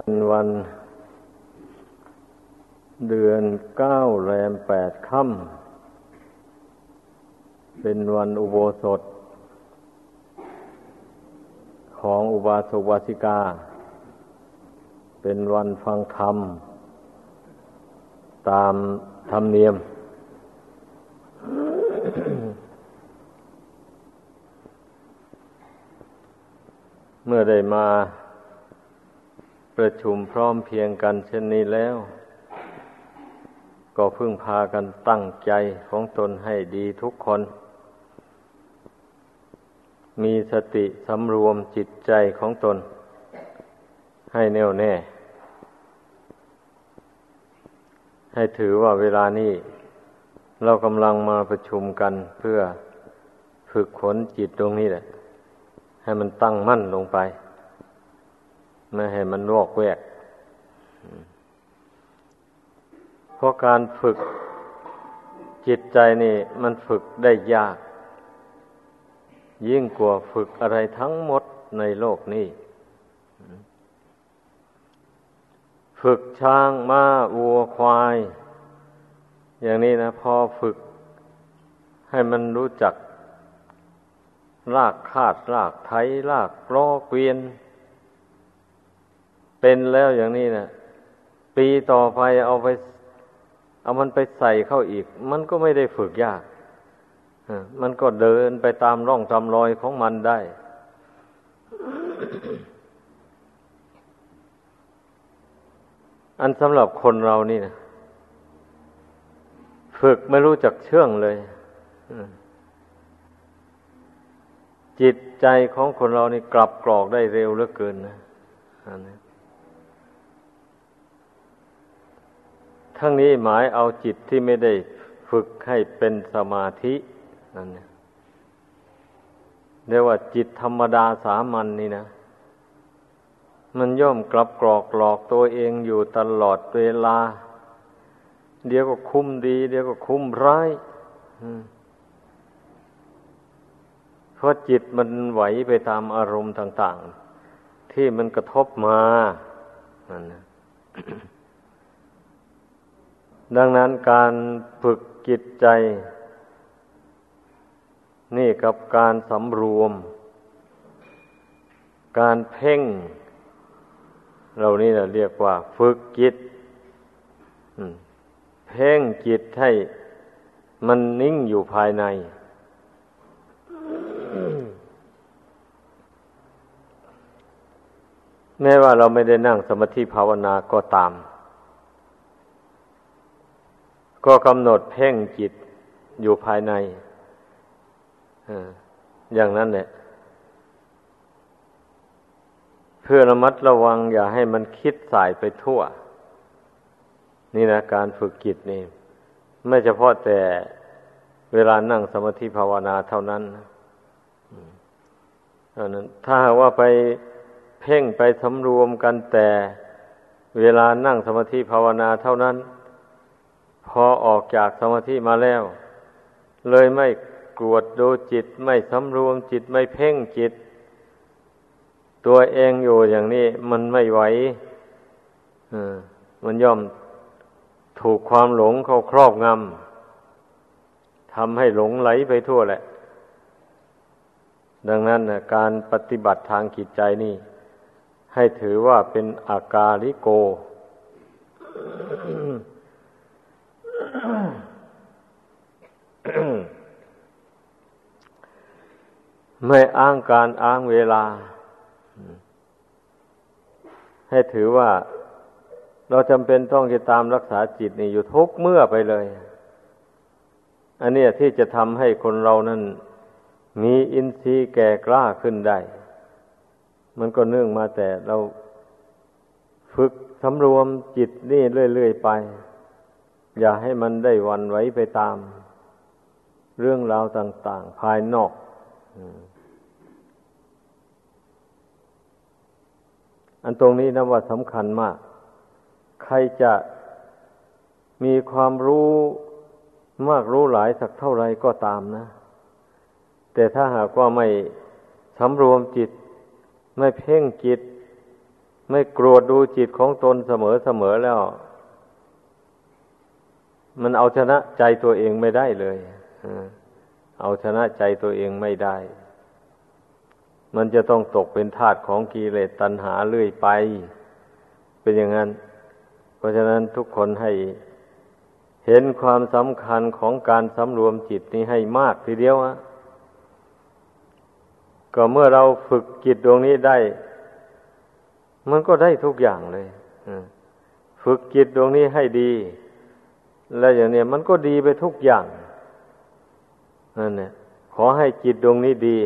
วันวันเดือนเก้าแรมแปดค่ำเป็นวันอุโบสถ ของอุบาสกวาสิกา เป็นวันฟังธรรม ตามธรรมเนียม เมื่อได้มา ประชุมพร้อมเพียงกันเช่นนี้แล้ว ก็พึ่งพากันตั้งใจของตนให้ดีทุกคน มีสติสำรวมจิตใจของตน ให้แน่วแน่ ให้ถือว่าเวลานี้ เรากำลังมาประชุมกันเพื่อฝึกขนจิตตรงนี้แหละ ให้มันตั้งมั่นลงไป ไม่ให้มันวอกแวก เพราะการฝึกจิตใจนี่มันฝึกได้ยาก ยิ่งกว่าฝึกอะไรทั้งหมดในโลกนี้ฝึกช้างม้าวัวควาย อย่างนี้นะพอฝึก ให้มันรู้จักรากคาดรากไถรากรอเกวียน เป็นแล้วอย่างนี้นะปีต่อไปเอาไป เอามันไปใส่เข้าอีก มันก็ไม่ได้ฝึกยากมันก็เดินไปตามร่องตามรอยของมันได้ อันสำหรับคนเรานี่นะฝึกไม่รู้จักเชื่องเลยจิตใจของคนเรานี่กลับกรอกได้เร็วเหลือเกินนะอันนี้ ทั้งนี้หมายเอาจิตที่ไม่ได้ฝึกให้เป็นสมาธินั่นเนี่ยเรียกว่าจิตธรรมดาสามัญนนี่นะ มันย่อมกลับกรอกหลอกตัวเองอยู่ตลอดเวลา เดี๋ยวก็คุ้มดี เดี๋ยวก็คุ้มร้ายเพราะจิตมันไหวไปตามอารมณ์ต่าง ๆ ที่มันกระทบมานั่นนะ ดังนั้นการฝึกจิตใจ นี่กับการสำรวม การเพ่ง เรานี่เราเรียกว่า ฝึกจิตเพ่งจิตให้มันนิ่งอยู่ภายใน แม้ว่าเราไม่ได้นั่งสมาธิภาวนาก็ตาม ก็กำหนดเพ่งจิตอยู่ภายในอย่างนั้นแหละเพื่อระมัดระวังอย่าให้มันคิดสายไปทั่ว นี่นะการฝึกจิตนี่ ไม่เฉพาะแต่เวลานั่งสมาธิภาวนาเท่านั้นเท่านั้น ถ้าว่าไปเพ่งไปสำรวมกันแต่เวลานั่งสมาธิภาวนาเท่านั้น พอออกจากสมาธิมาแล้ว เลยไม่กวดดูจิตไม่สำรวมจิตไม่เพ่งจิต ตัวเองอยู่อย่างนี้มันไม่ไหวมันย่อมถูกความหลงเข้าครอบงำทำให้หลงไหลไปทั่วแหละ ดังนั้นนะการปฏิบัติทางจิตใจนี่ ให้ถือว่าเป็นอากาลิโก ไม่อ้างการอ้างเวลา ให้ถือว่าเราจำเป็นต้องจะตามรักษาจิตนี่อยู่ทุกเมื่อไปเลย อันนี้ที่จะทำให้คนเรานั้น มีอินทรีย์แก่กล้าขึ้นได้ มันก็เนื่องมาแต่เราฝึกสำรวมจิตนี่เรื่อยๆไป อย่าให้มันได้วันไว้ไปตาม เรื่องราวต่าง ๆ ภายนอกอันตรงนี้นะว่าสำคัญมาก ใครจะมีความรู้มากรู้หลายสักเท่าไรก็ตามนะ แต่ถ้าหากว่าไม่สำรวมจิต ไม่เพ่งจิต ไม่กรวดดูจิตของตนเสมอเสมอแล้ว มันเอาชนะใจตัวเองไม่ได้เลยเอาชนะใจตัวเองไม่ได้ มันจะต้องตกเป็นทาสของกิเลสตัณหาเรื่อยไป เป็นอย่างนั้น เพราะฉะนั้นทุกคนให้เห็นความสำคัญของการสำรวมจิตนี้ให้มากทีเดียวอะก็เมื่อเราฝึกจิตดวงนี้ได้ มันก็ได้ทุกอย่างเลยฝึกจิตดวงนี้ให้ดี แล้วอย่างนี้มันก็ดีไปทุกอย่างนั่นเนี่ยขอให้จิตดวงนี้ดี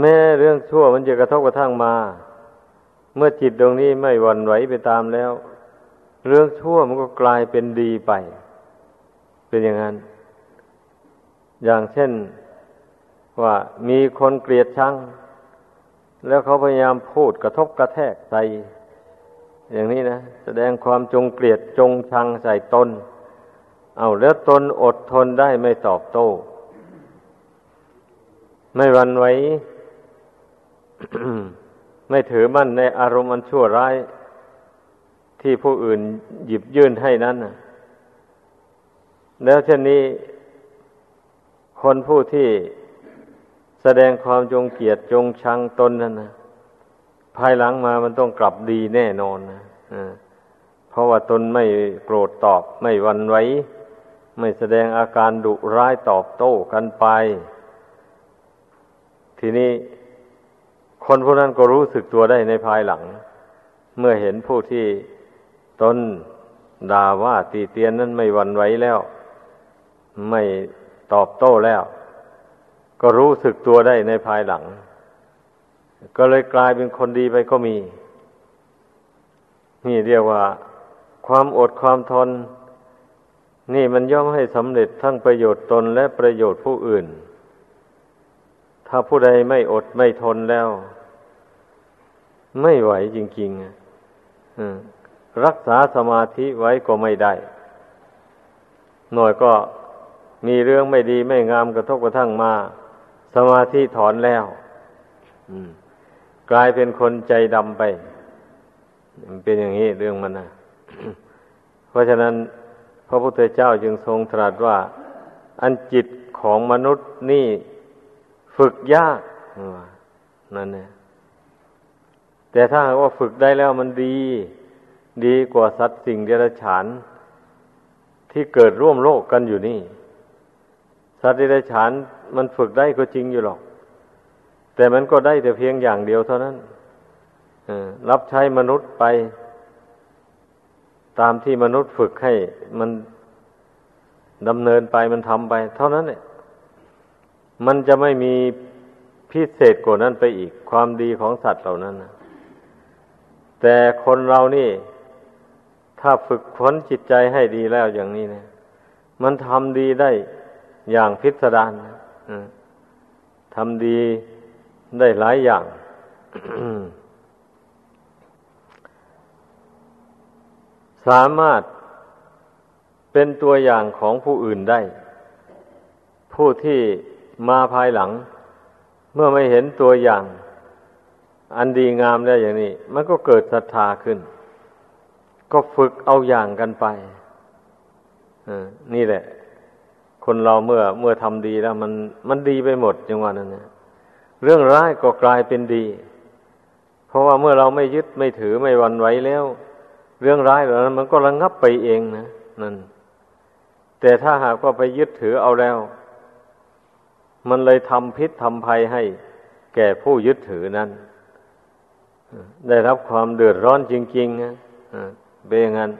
แม้เรื่องชั่วมันจะกระทบกระทั่งมา เมื่อจิตดวงนี้ไม่หวั่นไหวไปตามแล้ว เรื่องชั่วมันก็กลายเป็นดีไป เป็นอย่างนั้น อย่างเช่นว่ามีคนเกลียดชังแล้วเขาพยายามพูดกระทบกระแทกใส่ อย่างนี้นะแสดงความจงเกลียดจงชังใส่ตน เอาแล้วตนอดทนได้ไม่ตอบโต้ ไม่วันไหวไม่ถือมั่นในอารมณ์อันชั่วร้าย ที่ผู้อื่นหยิบยื่นให้นั้นนะแล้วเช่นนี้ คนผู้ที่แสดงความจงเกลียดจงชังตนนั่นนะ ภายหลังมามันต้องกลับดีแน่นอนนะเพราะว่าตนไม่โกรธตอบไม่วันไหวไม่แสดงอาการดุร้ายตอบโต้กันไป ทีนี้คนพวกนั้นก็รู้สึกตัวได้ในภายหลัง เมื่อเห็นผู้ที่ตนด่าว่าตีเตียนนั้นไม่วันไหวแล้ว ไม่ตอบโต้แล้ว ก็รู้สึกตัวได้ในภายหลัง ก็เลยกลายเป็นคนดีไปก็มี นี่เรียกว่า ความอดความทน นี่มันย่อมให้สำเร็จทั้งประโยชน์ตนและประโยชน์ผู้อื่น ถ้าผู้ใดไม่อดไม่ทนแล้ว ไม่ไหวจริงๆรักษาสมาธิไว้ก็ไม่ได้ หน่อยก็มีเรื่องไม่ดีไม่งามกระทบกระทั่งมา สมาธิถอนแล้ว กลายเป็นคนใจดำไป มันเป็นอย่างนี้เรื่องมันนะเพราะฉะนั้นพระพุทธเจ้าจึงทรงตรัสว่า อันจิตของมนุษย์นี่ฝึกยากนั่นนี่ยแต่ถ้าว่าฝึกได้แล้วมันดี ดีกว่าสัตว์สิ่งเดรัจฉาน ที่เกิดร่วมโลกกันอยู่นี่ สัตว์เดรัจฉานมันฝึกได้ก็จริงอยู่หรอก แต่มันก็ได้แต่เพียงอย่างเดียวเท่านั้นรับใช้มนุษย์ไป ตามที่มนุษย์ฝึกให้ มันดำเนินไปมันทำไป เท่านั้นเนี่ยมันจะไม่มีพิเศษกว่านั้นไปอีก ความดีของสัตว์เหล่านั้นนะแต่คนเรานี่ ถ้าฝึกฝนจิตใจให้ดีแล้วอย่างนี้เนะมันทำดีได้อย่างพิสดารทำดี ได้หลายอย่าง สามารถเป็นตัวอย่างของผู้อื่นได้ ผู้ที่มาภายหลัง เมื่อไม่เห็นตัวอย่าง อันดีงามได้อย่างนี้ มันก็เกิดศรัทธาขึ้น ก็ฝึกเอาอย่างกันไปนี่แหละ คนเราเมื่อเมื่อทำดีแล้ว มันมันดีไปหมดจังหวะนั้นนะ เรื่องร้ายก็กลายเป็นดี เพราะว่าเมื่อเราไม่ยึดไม่ถือไม่วันไหวแล้ว เรื่องร้ายเหล่านั้นมันก็ระงงับไปเองนะนั่น แต่ถ้าหากว่าไปยึดถือเอาแล้ว มันเลยทำพิษทำภัยให้ แก่ผู้ยึดถือนั้น ได้รับความเดือดร้อนจริงๆนะเป็นอย่างนั้น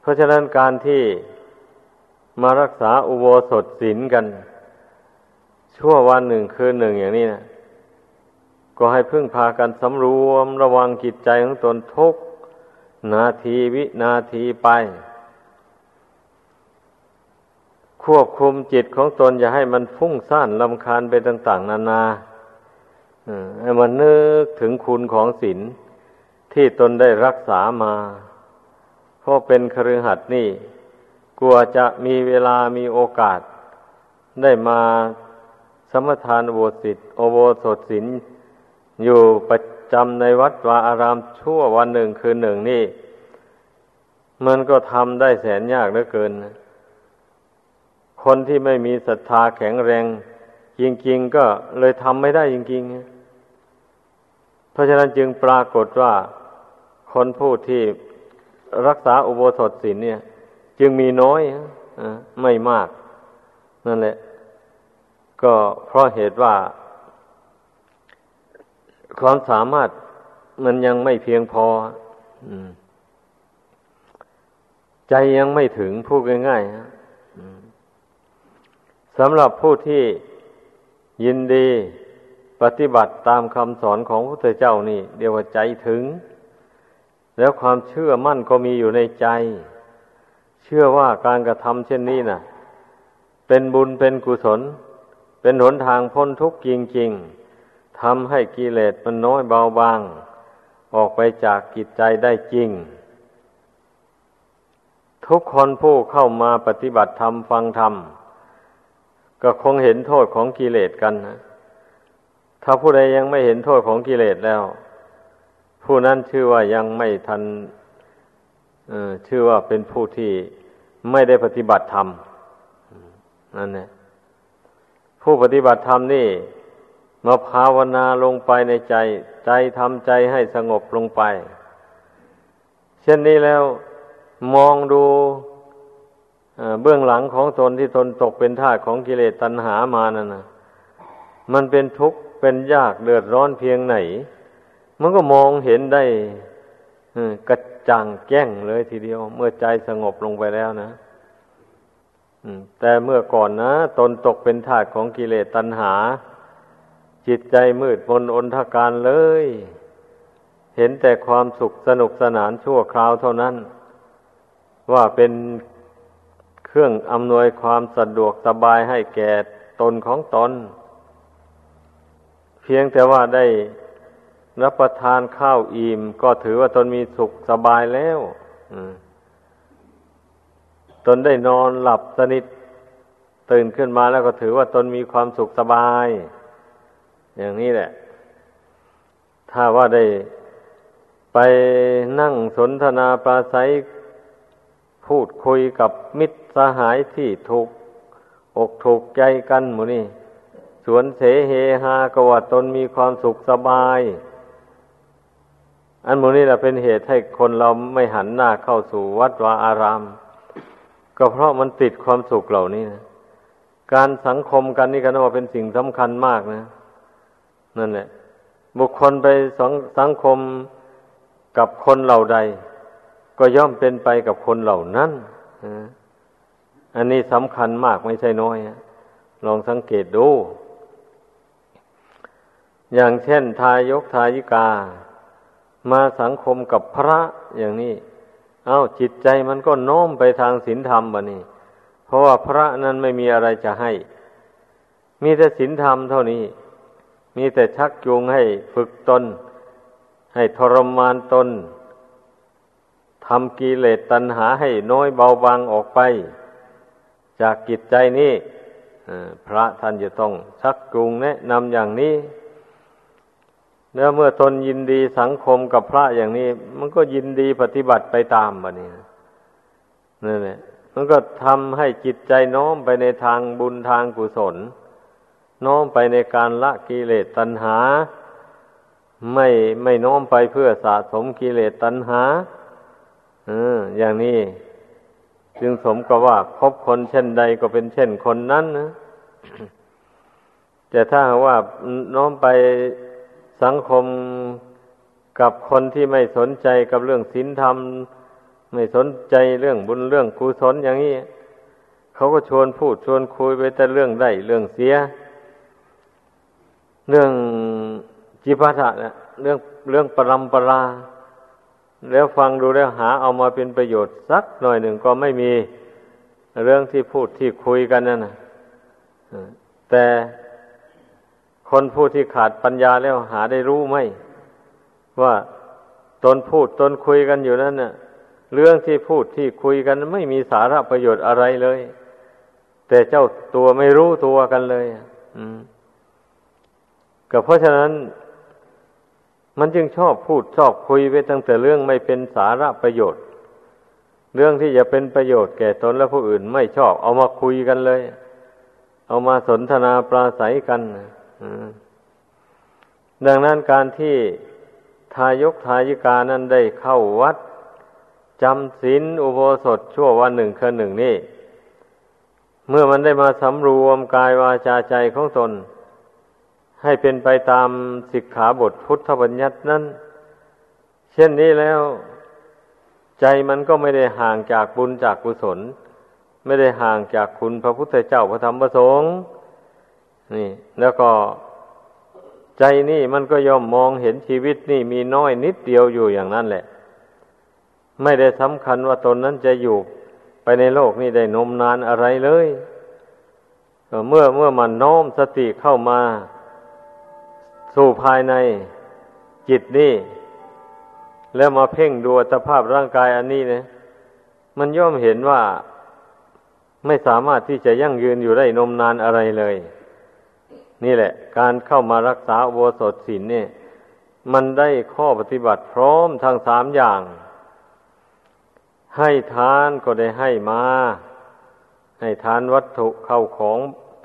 เพราะฉะนั้นการที่มารักษาอุโบสถศีลกัน ชั่ววันหนึ่งคืนหนึ่งอย่างนี้นะก็ให้พึ่งพากันสำรวมระวังจิตใจของตนทุกนาทีวินาทีไป ควบคุมจิตของตนอย่าให้มันฟุ้งซ่านลำคาญไปต่าง ๆ นานาให้มันนึกถึงคุณของศีลที่ตนได้รักษามา เพราะเป็นครือหัดนี่ กลัวจะมีเวลามีโอกาส ได้มา สมทานโบสิตโอโบสถศินอยู่ประจำในวัดวาอารามชั่ววันหนึ่งคืนหนึ่งนี่ มันก็ทำได้แสนยากเหลือเกินนะคนที่ไม่มีศรัทธาแข็งแรง จริง ๆ ก็เลยทำไม่ได้จริงๆ เพราะฉะนั้นจึงปรากฏว่าคนผู้ที่รักษาอุโบสถศีลเนี่ย จึงมีน้อยอไม่มาก นั่นแหละ ก็เพราะเหตุว่า ความสามารถมันยังไม่เพียงพอใจยังไม่ถึงพูดง่ายๆสำหรับผู้ที่ยินดีปฏิบัติตามคำสอนของพระพุทธเจ้านี่ เดียวว่าใจถึง แล้วความเชื่อมั่นก็มีอยู่ในใจ เชื่อว่าการกระทำเช่นนี้นะ่ะ เป็นบุญเป็นกุศล เป็นหนทางพ้นทุกข์จริงๆทำให้กิเลสมันน้อยเบาบาง ออกไปจากกิจใจได้จริง ทุกคนผู้เข้ามาปฏิบัติธรรมฟังธรรม ก็คงเห็นโทษของกิเลสกันนะถ้าผู้ใดยังไม่เห็นโทษของกิเลสแล้ว ผู้นั้นชื่อว่ายังไม่ทันชื่อว่าเป็นผู้ที่ไม่ได้ปฏิบัติธรรมนั่นแหละ ผู้ปฏิบัติธรรมนี่มาภาวนาลงไปในใจ ใจทำใจให้สงบลงไป เช่นนี้แล้วมองดูเบื้องหลังของตนที่ตนตกเป็นทาสของกิเลสตัณหามานั่นนะมันเป็นทุกข์เป็นยากเดือดร้อนเพียงไหน มันก็มองเห็นได้กระจ่างแจ้งเลยทีเดียว เมื่อใจสงบลงไปแล้วนะ แต่เมื่อก่อนนะ ตนตกเป็นทาสของกิเลสตัณหา จิตใจมืดมนอนทการเลย เห็นแต่ความสุขสนุกสนานชั่วคราวเท่านั้น ว่าเป็นเครื่องอำนวยความสะดวกสบายให้แก่ตนของตน เพียงแต่ว่าได้รับประทานข้าวอิ่มก็ถือว่าตนมีสุขสบายแล้ว ตนได้นอนหลับสนิท ตื่นขึ้นมาแล้วก็ถือว่าตนมีความสุขสบาย อย่างนี้แหละ ถ้าว่าได้ไปนั่งสนทนาปราศัยพูดคุยกับมิตรสหายที่ถูก อกถูกใจกันหมูนี่สวนเสเฮฮากว่าตนมีความสุขสบาย อันมูนี้แหละเป็นเหตุให้คนเราไม่หันหน้าเข้าสู่วัดวาอาราม ก็เพราะมันติดความสุขเหล่านี้นะการสังคมกันนี่กันว่าเป็นสิ่งสำคัญมากนะ นั่นแหละ บุคคลไปสังสังคมกับคนเหล่าใด ก็ย่อมเป็นไปกับคนเหล่านั้นอันนี้สำคัญมากไม่ใช่น้อยลองสังเกตดู อย่างเช่น ทายกทายิกา มาสังคมกับพระอย่างนี้ เอา้าจิตใจมันก็โน้มไปทางศีลธรรมบะนี่ เพราะว่าพระนั้นไม่มีอะไรจะให้ มีแต่ศีลธรรมเท่านี้ มีแต่ชักจูงให้ฝึกตน ให้ทรมานตนทำกิเลสตัณหาให้น้อยเบาบางออกไป จากกิจใจนี้พระท่านจะต้องชักจูงแนะนำอย่างนี้ แล้วเมื่อตนยินดีสังคมกับพระอย่างนี้ มันก็ยินดีปฏิบัติไปตามบะนี่นั่นแหละมันก็ทำให้จิตใจน้อมไปในทางบุญทางกุศล น้อมไปในการละกิเลสตัณหา ไม่ไม่น้อมไปเพื่อสะสมกิเลสตัณหาเอออย่างนี้จึงสมกับว่าคบคนเช่นใดก็เป็นเช่นคนนั้นนะแต่ถ้าว่าน้อมไป สังคมกับคนที่ไม่สนใจกับเรื่องศีลธรรม ไม่สนใจเรื่องบุญเรื่องกุศลอย่างนี้เขาก็ชวนพูดชวนคุยไปแต่เรื่องได้เรื่องเสีย เรื่องจิปัฏะเนี่ยเรื่องเรื่องปรำปรา แล้วฟังดูแล้วหาเอามาเป็นประโยชน์สักหน่อยหนึ่งก็ไม่มีเรื่องที่พูดที่คุยกันนั่นนะแต่ คนผู้ที่ขาดปัญญาแล้วหาได้รู้ไหมว่าตนพูดตนคุยกันอยู่นั้นเน่ะ เรื่องที่พูดที่คุยกันไม่มีสาระประโยชน์อะไรเลย แต่เจ้าตัวไม่รู้ตัวกันเลย อืมก็เพราะฉะนั้น มันจึงชอบพูดชอบคุยไปตั้งแต่เรื่องไม่เป็นสาระประโยชน์ เรื่องที่จะเป็นประโยชน์แก่ตนและผู้อื่นไม่ชอบเอามาคุยกันเลย เอามาสนทนาปราศัยกัน ดังนั้นการที่ทายกทายิกานั้นได้เข้าวัดจำศีลอุโบสถชั่ววันหนึ่งคืนหนึ่งนี่ เมื่อมันได้มาสำรวมกายวาจาใจของตน ให้เป็นไปตามสิกขาบทพุทธบัญญัตินั้น เช่นนี้แล้ว ใจมันก็ไม่ได้ห่างจากบุญจากกุศล ไม่ได้ห่างจากคุณพระพุทธเจ้าพระธรรมพระสงฆ์ นี่ แล้วก็ใจนี่มันก็ย่อมมองเห็นชีวิตนี่มีน้อยนิดเดียวอยู่อย่างนั้นแหละ ไม่ได้สำคัญว่าตนนั้นจะอยู่ไปในโลกนี้ได้นมนานอะไรเลยเมื่อเมื่อมันน้อมสติเข้ามา สู่ภายในจิตนี่ แล้วมาเพ่งดูสภาพร่างกายอันนี้เนี่ยมันย่อมเห็นว่าไม่สามารถที่จะยั่งยืนอยู่ได้นมนานอะไรเลย นี่แหละ การเข้ามารักษาโวสถศีลเนี่ย มันได้ข้อปฏิบัติพร้อมทั้งสามอย่าง ให้ทานก็ได้ให้มา ให้ทานวัตถุเข้าของ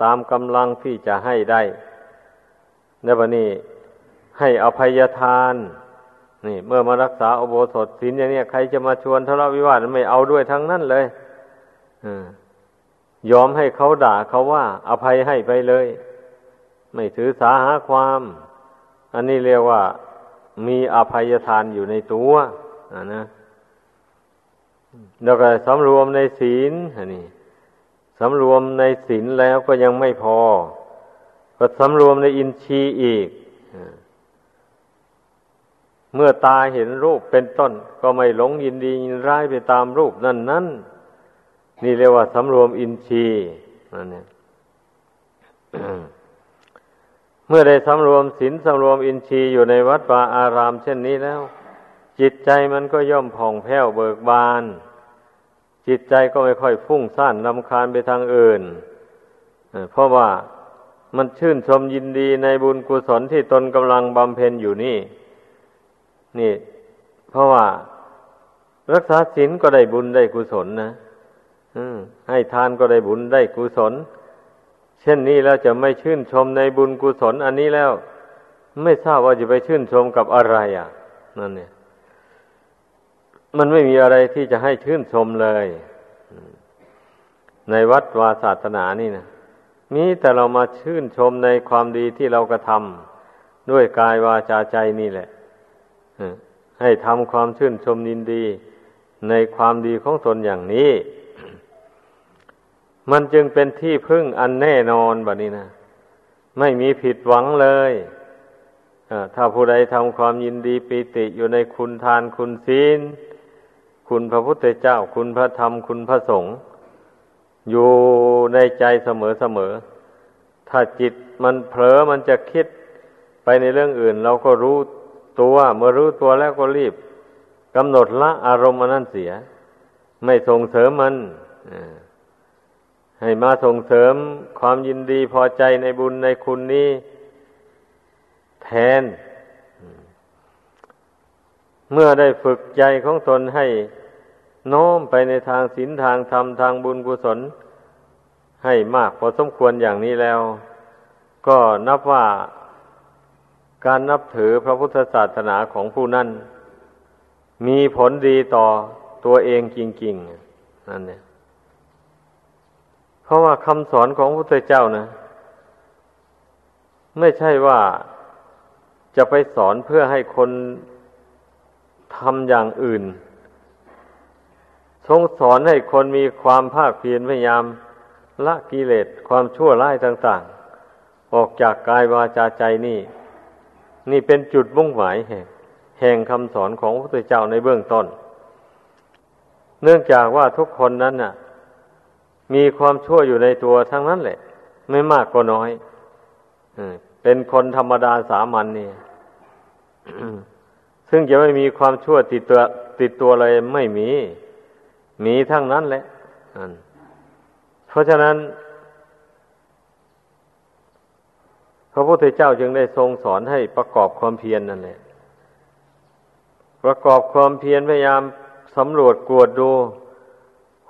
ตามกำลังที่จะให้ได้ในวันนี้ให้อภัยทาน นี่ เมื่อมารักษาอโบสถศีลอย่างนี้ใครจะมาชวนทะเลาะวิวาทไม่เอาด้วยทั้งนั้นเลยยอมให้เขาด่าเขาว่า อภัยให้ไปเลย ไม่ถือสาหาความ อันนี้เรียกว่ามีอภัยทานอยู่ในตัวนะแล้วก็สำรวมในศีลอันี่สำรวมในศีลแล้วก็ยังไม่พอ ก็สำรวมในอินทรีย์อีก เมื่อตาเห็นรูปเป็นต้น ก็ไม่หลงยินดียินร้ายไปตามรูปนั่นนั่นนี่เรียกว่าสำรวมอินทรีย์นั่นเนี่ย เมื่อได้สำรวมศีลสำรวมอินทรีย์อยู่ในวัดวาอารามเช่นนี้แล้ว จิตใจมันก็ย่อมผ่องแผ้วเบิกบาน จิตใจก็ไม่ค่อยฟุ้งซ่านลำคาญไปทางอื่น เพราะว่ามันชื่นชมยินดีในบุญกุศลที่ตนกำลังบำเพ็ญอยู่นี่ นี่ เพราะว่ารักษาศีลก็ได้บุญได้กุศลนะให้ทานก็ได้บุญได้กุศล เช่นนี้แล้วจะไม่ชื่นชมในบุญกุศลอันนี้แล้ว ไม่ทราบว่าจะไปชื่นชมกับอะไรอะ นั่นเนี่ย มันไม่มีอะไรที่จะให้ชื่นชมเลย ในวัดวาศาสนานี่นะมีแต่เรามาชื่นชมในความดีที่เรากระทำด้วยกายวาจาใจนี่แหละให้ทำความชื่นชมยินดี ในความดีของตนอย่างนี้ มันจึงเป็นที่พึ่งอันแน่นอนแบบนี้นะไม่มีผิดหวังเลยถ้าผู้ใดทำความยินดีปีติอยู่ในคุณทานคุณศีล คุณพระพุทธเจ้า คุณพระธรรม คุณพระสงฆ์อยู่ในใจเสมอเสมอ ถ้าจิตมันเผลอมันจะคิดไปในเรื่องอื่น เราก็รู้ตัวเมื่อรู้ตัวแล้วก็รีบกำหนดละอารมณ์นั้นเสีย ไม่ส่งเสริมมัน ให้มาส่งเสริมความยินดีพอใจในบุญในคุณนี้ แทน เมื่อได้ฝึกใจของตนให้โน้มไปในทางศีลทางธรรมทางบุญกุศล ให้มากพอสมควรอย่างนี้แล้ว ก็นับว่าการนับถือพระพุทธศาสนาของผู้นั้น มีผลดีต่อตัวเองจริงๆนั่นเนี่ย ราะว่าคำสอนของพระพุทธเจ้านะไม่ใช่ว่าจะไปสอนเพื่อให้คนทำอย่างอื่น ทรงสอนให้คนมีความภาคเพียรพยายาม ละกิเลสความชั่วร้ายต่าง ๆ ออกจากกายวาจาใจนี่ นี่เป็นจุดมุ่งหมายแห่งแห่งคำสอนของพระพุทธเจ้าในเบื้องต้น เนื่องจากว่าทุกคนนั้นน่ะ มีความชั่วอยู่ในตัวทั้งนั้นแหละ ไม่มากก็น้อยเป็นคนธรรมดาสามัญนนี่ซึ่งจะไม่มีความชั่วติดตัว ติดตัวเลยไม่มี มีทั้งนั้นแหละเพราะฉะนั้น พระพุทธเจ้าจึงได้ทรงสอนให้ประกอบความเพียรนนั่นแหละประกอบความเพียรพยายามสำรวจกวดดู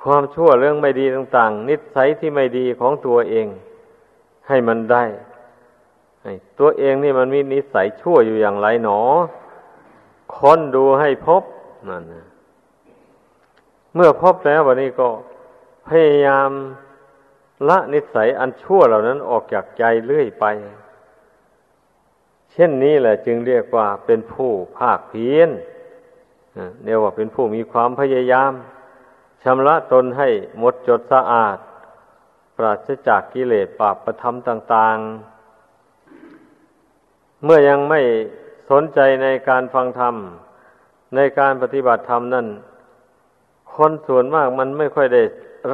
ความชั่วเรื่องไม่ดีต่างๆ นิสัยที่ไม่ดีของตัวเอง ให้มันได้ตัวเองนี่มันมีนิสัยชั่วอยู่อย่างไรหนอ ค้นดูให้พบนั่นนะเมื่อพบแล้ววันนี้ก็พยายามละนิสัยอันชั่วเหล่านั้นออกจากใจเรื่อยไป เช่นนี้แหละจึงเรียกว่าเป็นผู้ภาคเพียรเรียกว่าเป็นผู้มีความพยายาม ชำระตนให้หมดจดสะอาด ปราศจากกิเลสปาปประธรรมต่างๆ เมื่อยังไม่สนใจในการฟังธรรม ในการปฏิบัติธรรมนั่น คนส่วนมากมันไม่ค่อยได้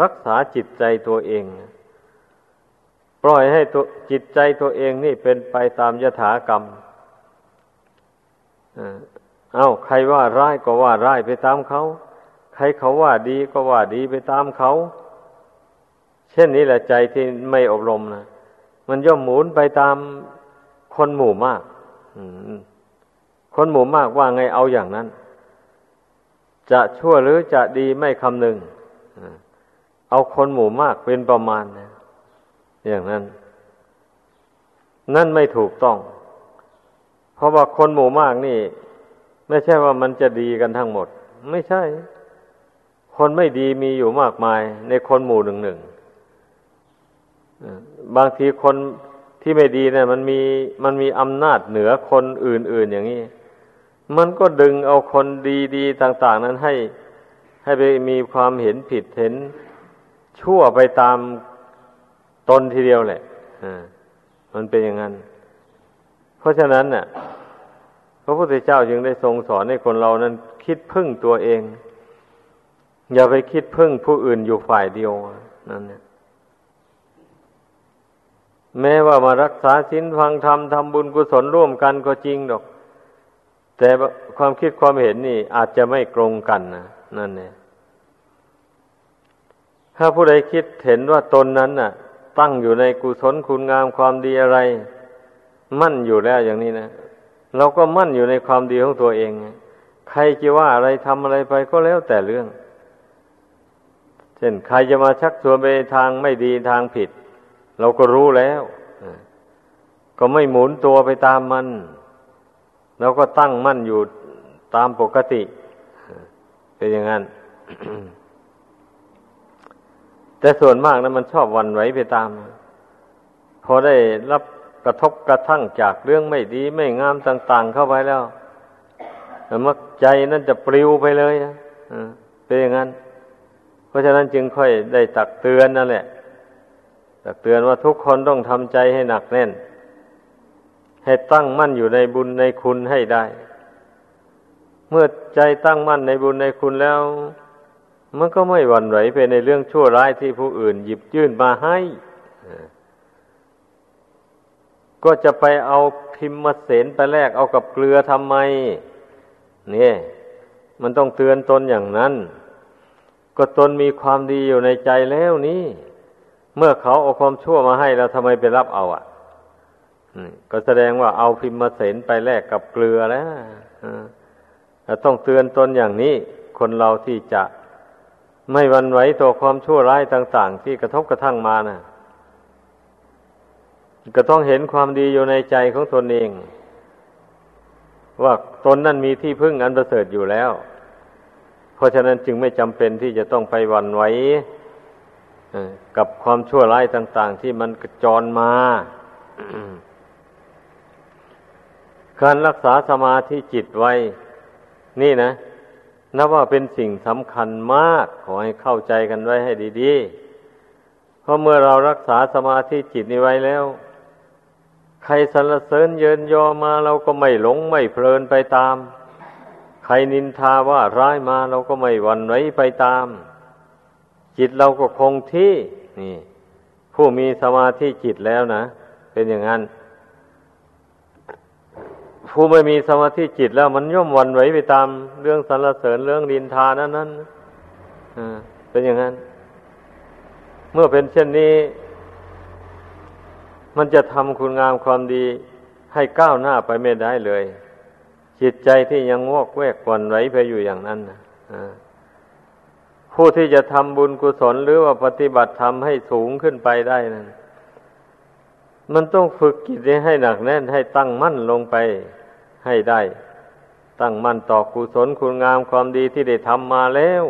รักษาจิตใจตัวเอง ปล่อยให้ตัวจิตใจตัวเองนี่เป็นไปตามยถากรรมเอา้าใครว่าร้ายก็ว่าร้ายไปตามเขา ใครเขาว่าดีก็ว่าดีไปตามเขา เช่นนี้แหละใจที่ไม่อบรมนะมันย่อมหมุนไปตามคนหมู่มากคนหมู่มากว่าไงเอาอย่างนั้น จะชั่วหรือจะดีไม่คำนึงเอาคนหมู่มากเป็นประมาณนะอย่างนั้น นั่นไม่ถูกต้อง เพราะว่าคนหมู่มากนี่ ไม่ใช่ว่ามันจะดีกันทั้งหมด ไม่ใช่ คนไม่ดีมีอยู่มากมายในคนหมู่หนึ่งหนึ่งบางทีคนที่ไม่ดีเนี่ยมันมีมันมีอำนาจเหนือคนอื่น ๆ อย่างนี้ มันก็ดึงเอาคนดี ๆ ต่าง ๆ นั้นให้ให้ไปมีความเห็นผิดเห็นชั่วไปตามตนทีเดียวแหละมันเป็นอย่างนั้น เพราะฉะนั้นน่ะ พระพุทธเจ้าจึงได้ทรงสอนให้คนเรานั้น คิดพึ่งตัวเอง อย่าไปคิดพึ่งผู้อื่นอยู่ฝ่ายเดียวนั่นเนี่ยแม้ว่ามารักษาศีลฟังธรรมทำบุญกุศลร่วมกันก็จริงดอก แต่ความคิดความเห็นนี่อาจจะไม่ตรงกันนะนั่นเนี่ยถ้าผู้ใดคิดเห็นว่าตนนั้นน่ะ ตั้งอยู่ในกุศลคุณงามความดีอะไร มั่นอยู่แล้วอย่างนี้นะเราก็มั่นอยู่ในความดีของตัวเอง ใครจะว่าอะไรทำอะไรไปก็แล้วแต่เรื่อง เช่นใครจะมาชักชวนไปทางไม่ดีทางผิด เราก็รู้แล้วก็ไม่หมุนตัวไปตามมันเราก็ตั้งมั่นอยู่ตามปกติ เป็นอย่างนั้น แต่ส่วนมากนะมันชอบวันไหวไปตาม พอได้รับกระทบกระทั่งจากเรื่องไม่ดีไม่งามต่าง ๆ เข้าไปแล้วมักใจนั่นจะปลิวไปเลยเป็นอย่างนั้น ราะฉะนั้นจึงค่อยได้ตักเตือนนั่นแหละ ตักเตือนว่าทุกคนต้องทำใจให้หนักแน่น ให้ตั้งมั่นอยู่ในบุญในคุณให้ได้ เมื่อใจตั้งมั่นในบุญในคุณแล้ว มันก็ไม่หวั่นไหวไปในเรื่องชั่วร้ายที่ผู้อื่น หยิบยื่นมาให้ ก็จะไปเอาพิมพ์มาเสนไปแลกเอากับเกลือทำไม เนี่ย มันต้องเตือนตนอย่างนั้น ก็ตนมีความดีอยู่ในใจแล้วนี่ เมื่อเขาเอาความชั่วมาให้แล้วทำไมไปรับเอาอะก็แสดงว่าเอาพิมพ์มาเสนไปแลกกับเกลือแล้วต้องเตือนตนอย่างนี้ คนเราที่จะไม่วันไหวต่อความชั่วร้ายต่าง ๆ ที่กระทบกระทั่งมานะ่ะ ก็ต้องเห็นความดีอยู่ในใจของตนเอง ว่าตนนั้นมีที่พึ่งอันประเสริฐอยู่แล้ว เพราะฉะนั้นจึงไม่จำเป็นที่จะต้องไปวันไหวกับความชั่วร้ายต่าง ๆ ที่มันกระจรมาการรักษาสมาธิจิตไว้ นี่นะนับว่าเป็นสิ่งสำคัญมาก ขอให้เข้าใจกันไว้ให้ดีๆ เพราะเมื่อเรารักษาสมาธิจิตนี้ไว้แล้ว ใครสรรเสริญเยินยอมาเราก็ไม่หลงไม่เพลินไปตาม ใครนินทาว่าร้ายมาเราก็ไม่หวั่นไหวไปตาม จิตเราก็คงที่นี่ ผู้มีสมาธิจิตแล้วนะ เป็นอย่างนั้น ผู้ไม่มีสมาธิจิตแล้วมันย่อมหวันไหวไปตาม เรื่องสรรเสริญเรื่องดินทานั้นนั้นเป็นอย่างนั้น เมื่อเป็นเช่นนี้ มันจะทำคุณงามความดีให้ก้าวหน้าไปไม่ได้เลย จิตใจที่ยังวอกแวกกวนไหวไปอยู่อย่างนั้นนะผู้ที่จะทำบุญกุศลหรือว่าปฏิบัติธรรมให้สูงขึ้นไปได้นั้น มันต้องฝึกจิตให้หนักแน่นให้ตั้งมั่นลงไปให้ได้ ตั้งมั่นต่อกุศลคุณงามความดีที่ได้ทำมาแล้ว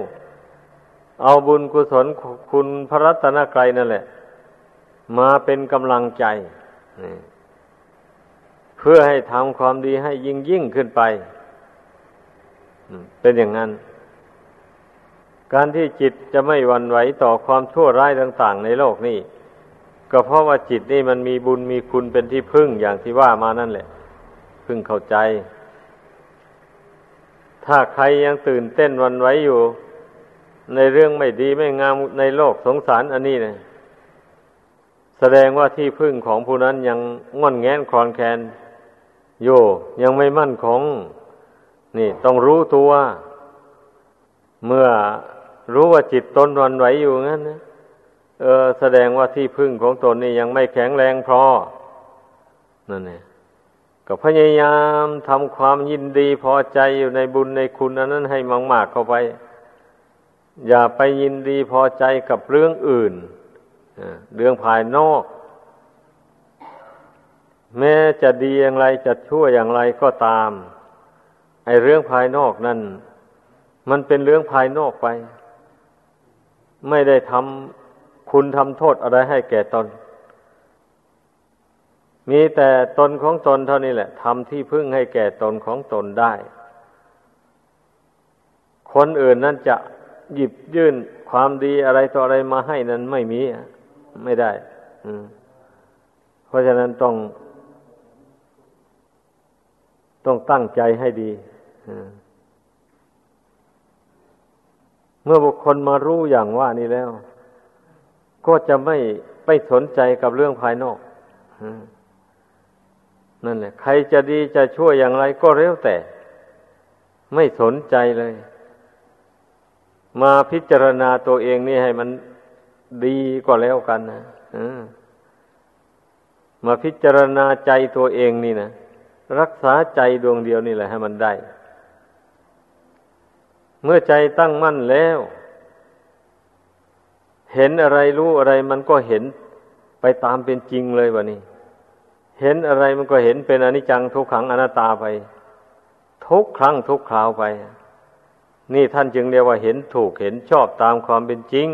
เอาบุญกุศลคุณพระรัตนกรัยนั่นแหละ มาเป็นกำลังใจ เพื่อให้ทำความดีให้ยิ่งยิ่งขึ้นไปเป็นอย่างนั้น การที่จิตจะไม่วันไหวต่อความชั่วร้ายต่าง ๆ ในโลกนี้ก็เพราะว่าจิตนี่มันมีบุญมีคุณเป็นที่พึ่งอย่างที่ว่ามานั่นแหละ พึ่งเข้าใจ ถ้าใครยังตื่นเต้นวันไหวอยู่ ในเรื่องไม่ดีไม่งามในโลกสงสารอันนี้เนี่ยแสดงว่าที่พึ่งของผู้นั้นยังง่อนแงนคลอนแคลน โยยังไม่มั่นคงนี่ต้องรู้ตัว เมื่อรู้ว่าจิตตนวันไหวอยู่งั้นนะเออ แสดงว่าที่พึ่งของตนนี่ยังไม่แข็งแรงพอนั่นเนี่ยก็พยายามทำความยินดีพอใจอยู่ในบุญในคุณอันนั้นให้มากๆเข้าไป อย่าไปยินดีพอใจกับเรื่องอื่นเรื่องภายนอก แม้จะดีอย่างไรจะชั่วอย่างไรก็ตาม ไอเรื่องภายนอกนั่น มันเป็นเรื่องภายนอกไป ไม่ได้ทำคุณทำโทษอะไรให้แก่ตน มีแต่ตนของตนเท่านี้แหละทำที่พึ่งให้แก่ตนของตนได้ คนอื่นนั่นจะหยิบยื่นความดีอะไรต่ออะไรมาให้นั้นไม่มี ไม่ได้เพราะฉะนั้นต้อง ต้องตั้งใจให้ดี เมื่อบุคคลมารู้อย่างว่านี้แล้ว ก็จะไม่ไปสนใจกับเรื่องภายนอกนั่นแหละ ใครจะดีจะช่วยอย่างไรก็เร็วแต่ ไม่สนใจเลย มาพิจารณาตัวเองนี่ให้มันดีกว่าแล้วกันนะมาพิจารณาใจตัวเองนี่นะ รักษาใจดวงเดียวนี่แหละให้มันได้ เมื่อใจตั้งมั่นแล้ว เห็นอะไรรู้อะไรมันก็เห็นไปตามเป็นจริงเลยวะนี่เห็นอะไรมันก็เห็นเป็นอนิจจังทุกขังอนัตตาไป ทุกครั้งทุกคราวไป นี่ท่านจึงเรียกว่าเห็นถูกเห็นชอบตามความเป็นจริง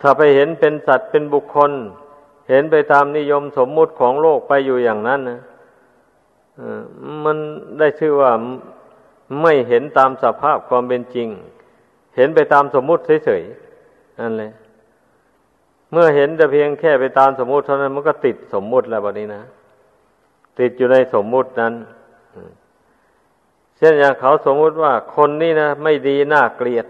ถ้าไปเห็นเป็นสัตว์เป็นบุคคล เห็นไปตามนิยมสมมุติของโลกไปอยู่อย่างนั้นนะมันได้ชื่อว่าไม่เห็นตามสภาพความเป็นจริง เห็นไปตามสมมุติเฉยๆนั่นเลยเมื่อเห็นแต่เพียงแค่ไปตามสมมุติเท่านั้นมันก็ติดสมมุติแล้วแบบนี้นะติดอยู่ในสมมุตินั้นเช่นอย่างเขาสมมุติว่าคนนี้นะไม่ดีน่าเกลียด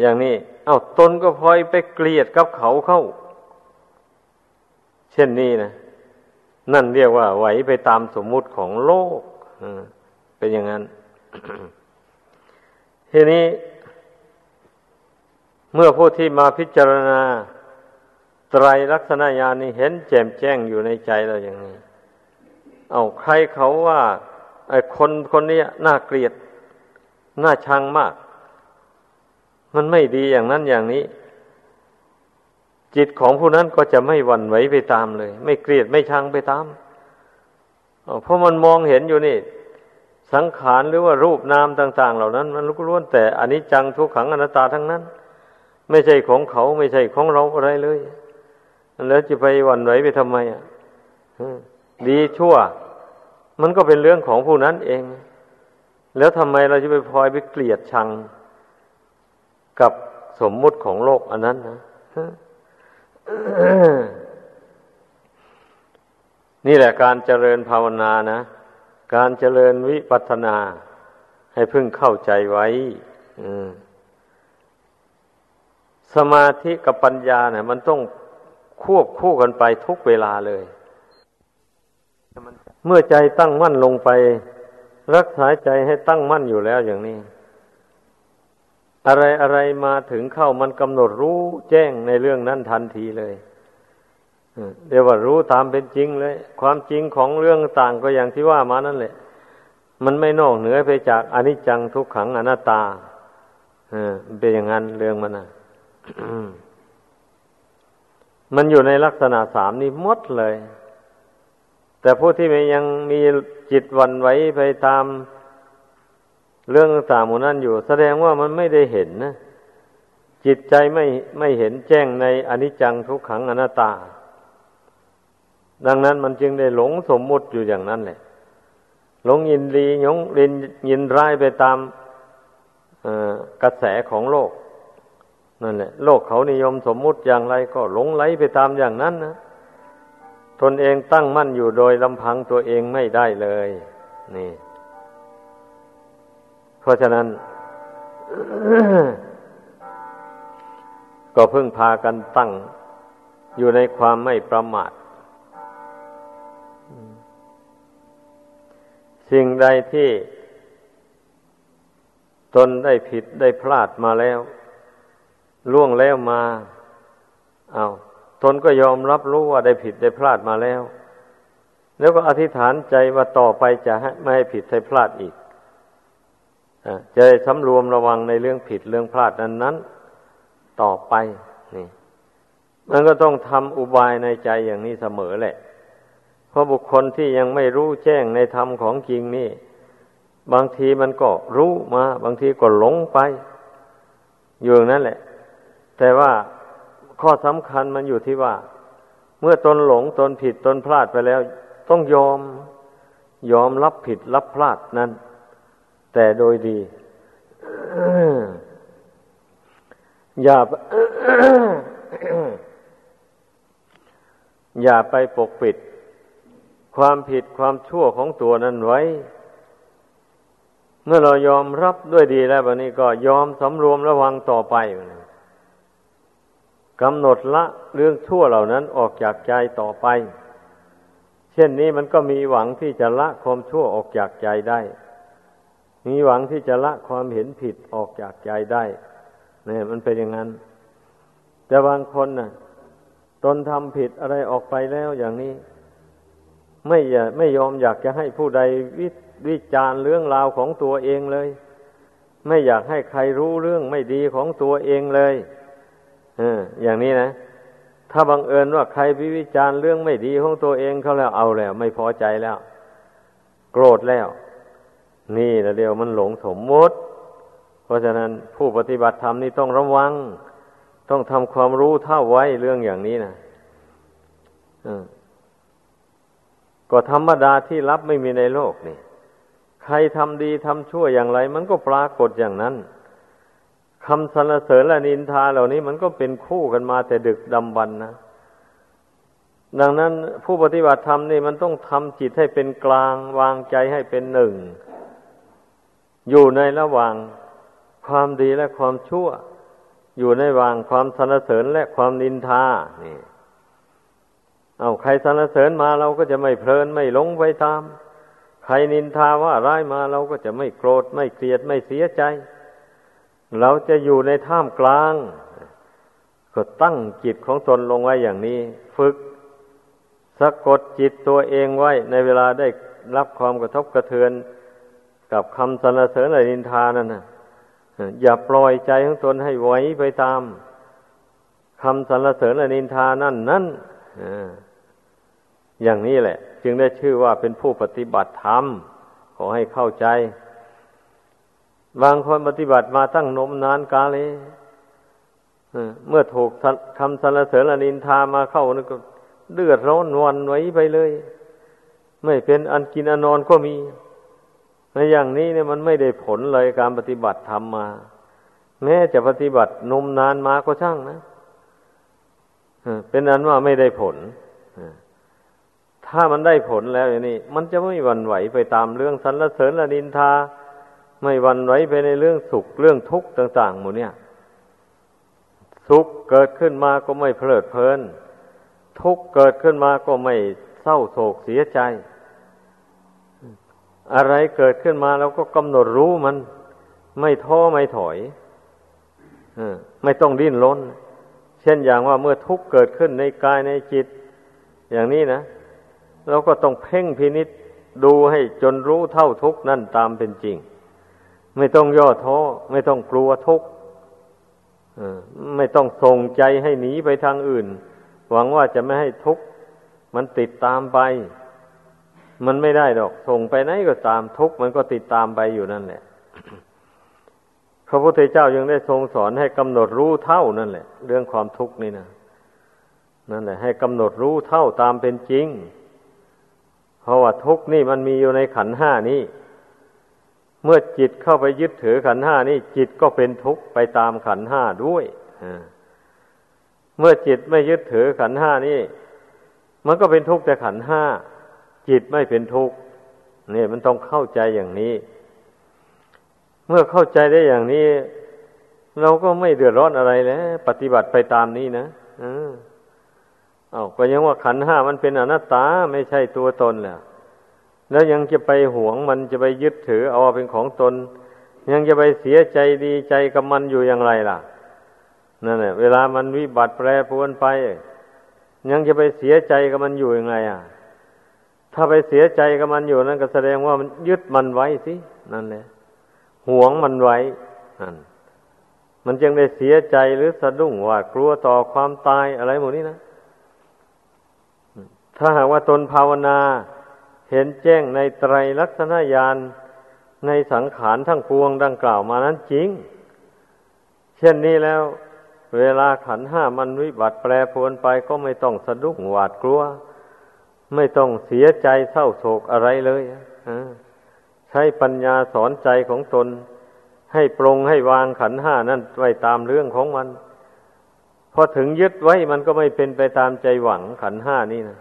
อย่างนี้ เอา้าตนก็พลอยไปเกลียดกับเขาเข้า ช่นนี้นะนั่นเรียกว่าไหวไปตามสมมุติของโลกเป็นอย่างนั้น ทีนี้ เมื่อผู้ที่มาพิจารณาไตรลักษณญาณนี้เห็นแจ่มแจ้งอยู่ในใจเราอย่างนี้ เอาใครเขาว่าไอ้คนคนนี้น่าเกลียด น่าชังมาก มันไม่ดีอย่างนั้นอย่างนี้ จิตของผู้นั้นก็จะไม่หวั่นไหวไปตามเลย ไม่เกลียดไม่ชังไปตามเพราะมันมองเห็นอยู่นี่ สังขารหรือว่ารูปนามต่าง ๆ เหล่านั้น มันลุกล้วนแต่อันนี้จังทุกขังอนัตตาทั้งนั้น ไม่ใช่ของเขาไม่ใช่ของเราอะไรเลยแล้วจะไปหวั่นไหวไปทำไมอะดีชั่ว มันก็เป็นเรื่องของผู้นั้นเอง แล้วทำไมเราจะไปพลอยไปเกลียดชังกับสมมุติของโลกอันนั้นนะ นี่แหละการเจริญภาวนานะ การเจริญวิปัสนา ให้พึ่งเข้าใจไว้สมาธิกับปัญญาเนี่ย มันต้องควบคู่กันไปทุกเวลาเลย เมื่อใจตั้งมั่นลงไป รักษาใจให้ตั้งมั่นอยู่แล้วอย่างนี้ อะไรอะไรมาถึงเข้ามันกำหนดรู้แจ้งในเรื่องนั้นทันทีเลยเรียกว่ารู้ตามเป็นจริงเลย ความจริงของเรื่องต่างก็อย่างที่ว่ามานั่นแหละ มันไม่นอกเหนือไปจากอนิจจังทุกขังอนัตตาเออเป็นอย่างนั้นเรื่องมันนะมันอยู่ในลักษณะสามนี้หมดเลย แต่ผู้ที่ยังมีจิตวันไหวไปตาม เรื่องต่างๆหมู่นั้นอยู่ แสดงว่ามันไม่ได้เห็นนะ จิตใจไม่ไม่เห็นแจ้งในอนิจจังทุกขังอนัตตา ดังนั้นมันจึงได้หลงสมมุติอยู่อย่างนั้นแหละหลงยินดียงลินยินร้ายไปตามกระแสของโลกนั่นแหละ โลกเขานิยมสมมุติอย่างไรก็หลงไหลไปตามอย่างนั้นนะตนเองตั้งมั่นอยู่โดยลำพังตัวเองไม่ได้เลย นี่ ราะฉะนั้น ก็เพึ่งพากันตั้งอยู่ในความไม่ประมาท สิ่งใดที่ตนได้ผิดได้พลาดมาแล้ว ล่วงแล้วมา เอาตนก็ยอมรับรู้ว่าได้ผิดได้พลาดมาแล้ว แล้วก็อธิษฐานใจว่าต่อไปจะไม่ให้ผิดให้พลาดอีก จะสำรวมระวังในเรื่องผิดเรื่องพลาดนั้นนั้นต่อไปนี่มันก็ต้องทำอุบายในใจอย่างนี้เสมอแหละ เพราะบุคคลที่ยังไม่รู้แจ้งในธรรมของจริงนี่ บางทีมันก็รู้มา บางทีก็หลงไปอยู่อย่างนั้นแหละ แต่ว่าข้อสำคัญมันอยู่ที่ว่า เมื่อตนหลงตนผิดตนพลาดไปแล้ว ต้องยอม ยอมรับผิดรับพลาดนั้น แต่โดยดี อย่าอย่าไปปกปิด ความผิดความชั่วของตัวนั้นไว้ เมื่อเรายอมรับด้วยดีแล้วแบบนี้ก็ยอมสำรวมระวังต่อไปกำหนดละเรื่องชั่วเหล่านั้นออกจากใจต่อไป เช่นนี้มันก็มีหวังที่จะละความชั่วออกจากใจได้ มีหวังที่จะละความเห็นผิดออกจากใจได้เนี่ยมันเป็นอย่างนั้น แต่บางคนน่ะ ตนทำผิดอะไรออกไปแล้วอย่างนี้ ไม่อยากไม่ยอมอยากจะให้ผู้ใดวิวิจารเรื่องราวของตัวเองเลย ไม่อยากให้ใครรู้เรื่องไม่ดีของตัวเองเลยเอออย่างนี้นะ ถ้าบังเอิญว่าใครวิจารเรื่องไม่ดีของตัวเองเขาแล้วเอาแล้ว ไม่พอใจแล้ว โกรธแล้ว นี่ละเดียวมันหลงสมมติ เพราะฉะนั้นผู้ปฏิบัติธรรมนี่ต้องระวัง ต้องทำความรู้เท่าไว้เรื่องอย่างนี้นะก็ธรรมดาที่รับไม่มีในโลกนี่ ใครทำดีทำชั่วอย่างไร มันก็ปรากฏอย่างนั้นคำสรรเสริญและนินทาเหล่านี้มันก็เป็นคู่กันมาแต่ดึกดำบรรนะดังนั้นผู้ปฏิบัติธรรมนี่มันต้องทำจิตให้เป็นกลาง วางใจให้เป็นหนึ่ง อยู่ในระหว่างความดีและความชั่ว อยู่ในระหว่างความสรรเสริญและความนินทานี่ เอาใครสรรเสริญมาเราก็จะไม่เพลินไม่หลงไปตาม ใครนินทาว่าร้ายมาเราก็จะไม่โกรธไม่เกลียดไม่เสียใจ เราจะอยู่ในท่ามกลาง ก็ตั้งจิตของตนลงไว้อย่างนี้ ฝึกสะกดจิตตัวเองไว้ในเวลาได้รับความกระทบกระเทือน กับคำสรรเสริญและนินทานั่นนะอย่าปล่อยใจของตนให้ไหวไปตามคำสรรเสริญและนินทานั่นนั่นอย่างนี้แหละ จึงได้ชื่อว่าเป็นผู้ปฏิบัติธรรม ขอให้เข้าใจ บางคนปฏิบัติมาตั้งนมนานกาเลยเมื่อถูกคำสรรเสริญอนินทามาเข้านี่ก็เดือดร้อนวันไว้ไปเลย ไม่เป็นอันกินอันนอนก็มี ในอย่างนี้เนี่ยมันไม่ได้ผลเลยการปฏิบัติธรรมมา แม้จะปฏิบัตินมนานมาก็ช่างนะเป็นอันว่าไม่ได้ผลถ้ามันได้ผลแล้วอย่างนี้มันจะไม่วันไหวไปตามเรื่องสรรเสริญละนินทา ไม่วันไหวไปในเรื่องสุขเรื่องทุกข์ต่าง ๆ หมดเนี่ยสุขเกิดขึ้นมาก็ไม่เพลิดเพลิน ทุกข์เกิดขึ้นมาก็ไม่เศร้าโศกเสียใจ อะไรเกิดขึ้นมาเราก็กำหนดรู้มัน ไม่ท้อไม่ถอยไม่ต้องดิ้นรนเช่นอย่างว่าเมื่อทุกข์เกิดขึ้นในกายในจิต อย่างนี้นะเราก็ต้องเพ่งพินิษดูให้จนรู้เท่าทุกข์นั่นตามเป็นจริง ไม่ต้องย่อท้อ ไม่ต้องกลัวทุกข์ไม่ต้องส่งใจให้หนีไปทางอื่น หวังว่าจะไม่ให้ทุกข์มันติดตามไป มันไม่ได้ดอก ส่งไปไหนก็ตามทุกข์มันก็ติดตามไปอยู่นั่นแหละพระพุทธเจ้ายังได้ทรงสอนให้กำหนดรู้เท่านั่นแหละ เรื่องความทุกข์นี่นะนั่นแหละ ให้กำหนดรู้เท่าตามเป็นจริง เพราะว่าทุกข์นี่มันมีอยู่ในขันห้านี้เมื่อจิตเข้าไปยึดถือขันห้านี่ จิตก็เป็นทุกข์ไปตามขันห้าด้วยเมื่อจิตไม่ยึดถือขันห้านี่ มันก็เป็นทุกข์แต่ขันห้า จิตไม่เป็นทุกข์นี่มันต้องเข้าใจอย่างนี้ เมื่อเข้าใจได้อย่างนี้ เราก็ไม่เดือดร้อนอะไรแล้วปฏิบัติไปตามนี้นะอเอาก็ยังว่าขันห้ามันเป็นอนัตตาไม่ใช่ตัวตนแหละแล้วยังจะไปหวงมันจะไปยึดถือเอาเป็นของตน ยังจะไปเสียใจดีใจกับมันอยู่อย่างไรล่ะนั่นแหละเวลามันวิบัติแปรปรวนไป ยังจะไปเสียใจกับมันอยู่ยังไง อะ ถ้าไปเสียใจกับมันอยู่นั่นก็แสดงว่ามันยึดมันไว้สินั่นแหละหวงมันไว้นั่นมันจึงได้เสียใจหรือสะดุ้งว่ากลัวต่อความตายอะไรหมดนี้นะถ้าหากว่าตนภาวนาเห็นแจ้งในไตรลักษณญาณในสังขารทั้งปวงดังกล่าวมานั้นจริง เช่นนี้แล้ว เวลาขันห้ามันวิบัติแปรปรวนไปก็ไม่ต้องสะดุ้งหวาดกลัว ไม่ต้องเสียใจเศร้าโศกอะไรเลยใช้ปัญญาสอนใจของตน ให้ปรงให้วางขันห้านั่นไว้ตามเรื่องของมัน พอถึงยึดไว้มันก็ไม่เป็นไปตามใจหวังขันห้านี่นะ